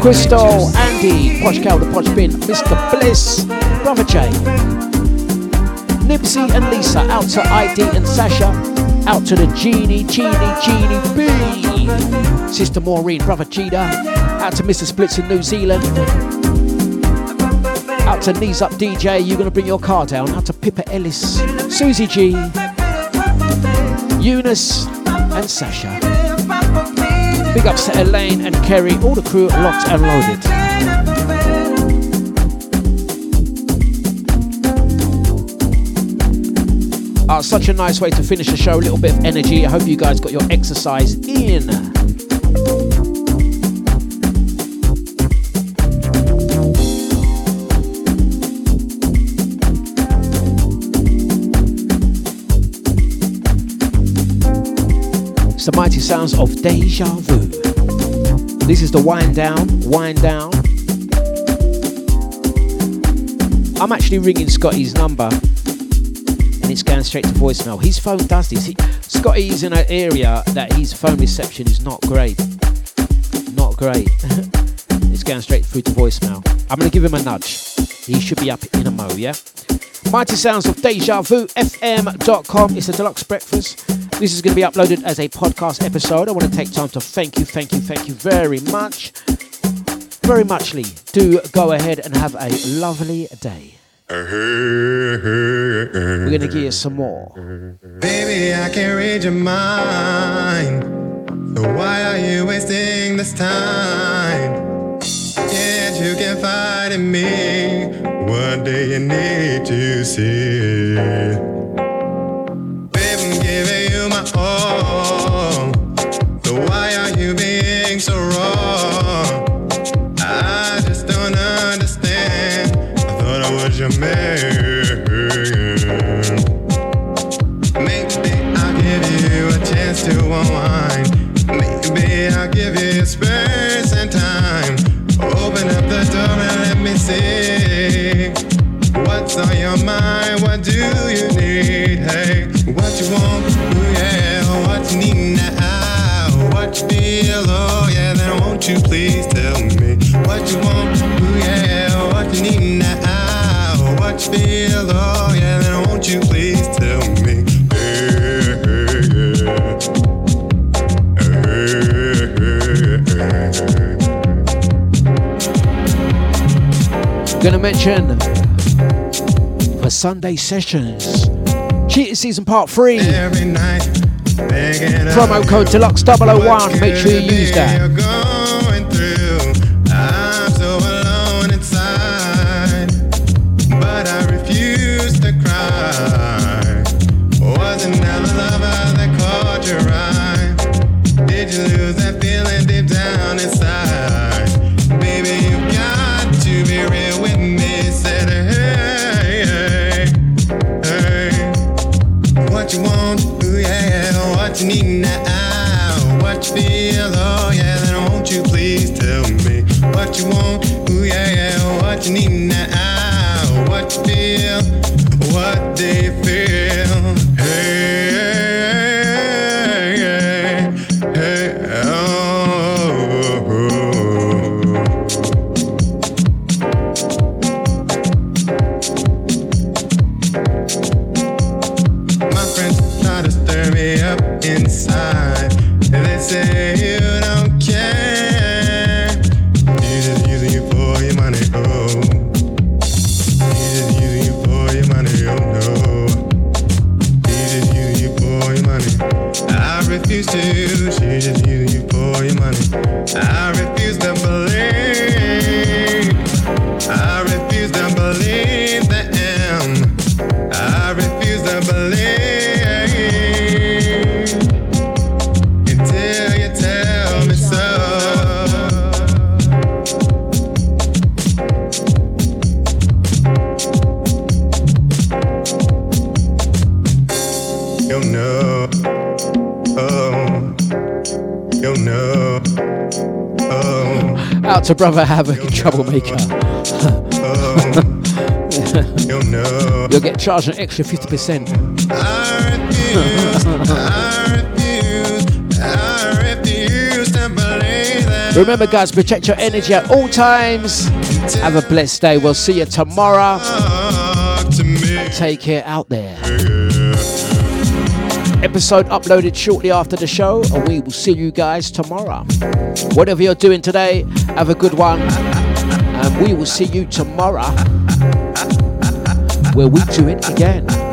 Crystal, Andy, Posh Cow, the Posh Bin, Mr. Bliss, Brother Jay, Nipsey and Lisa. Out to ID and Sasha. Out to the Genie, Genie, Genie B. Sister Maureen, Brother Cheetah. Out to Mr. Splits in New Zealand. Out to Knees Up DJ, you're gonna bring your car down. Out to Pippa Ellis, Susie G, Eunice, and Sasha. Big ups to Elaine and Kerry, all the crew locked and loaded. Ah, such a nice way to finish the show. A little bit of energy. I hope you guys got your exercise in. Mighty sounds of deja vu. This is the wind down, wind down. I'm actually ringing Scotty's number and it's going straight to voicemail. His phone does this. He, Scotty's in an area that his phone reception is not great. Not great. it's going straight through to voicemail. I'm going to give him a nudge. He should be up in a mo, yeah? Mighty Sounds of Deja Vu FM.com. It's a Dlux breakfast. This is going to be uploaded as a podcast episode. I want to take time to thank you, thank you, thank you very much. Very muchly. Do go ahead and have a lovely day. We're going to give you some more. Baby, I can't read your mind. So why are you wasting this time? Yet you can fight in me. What do you need to see? So why are you being so wrong? I just don't understand. I thought I was your man. Maybe I'll give you a chance to unwind. Maybe I'll give you space and time. Open up the door and let me see what's on your mind. What do you need? Hey, what you want? Ooh, yeah, you need now? What you feel? Oh yeah, then won't you please tell me what you want? Ooh, yeah, what you need now? What you feel? Oh yeah, then won't you please tell me? Hey, hey, yeah. Gonna mention for Sunday sessions, Cheating Season Part 3. Promo code Dlux 001. Make sure you use that. Out to brother Havoc and Troublemaker. You'll get charged an extra 50%. Remember, guys, protect your energy at all times. Have a blessed day. We'll see you tomorrow. Take care out there. Episode uploaded shortly after the show, and we will see you guys tomorrow. Whatever you're doing today, have a good one, and we will see you tomorrow where we do it again.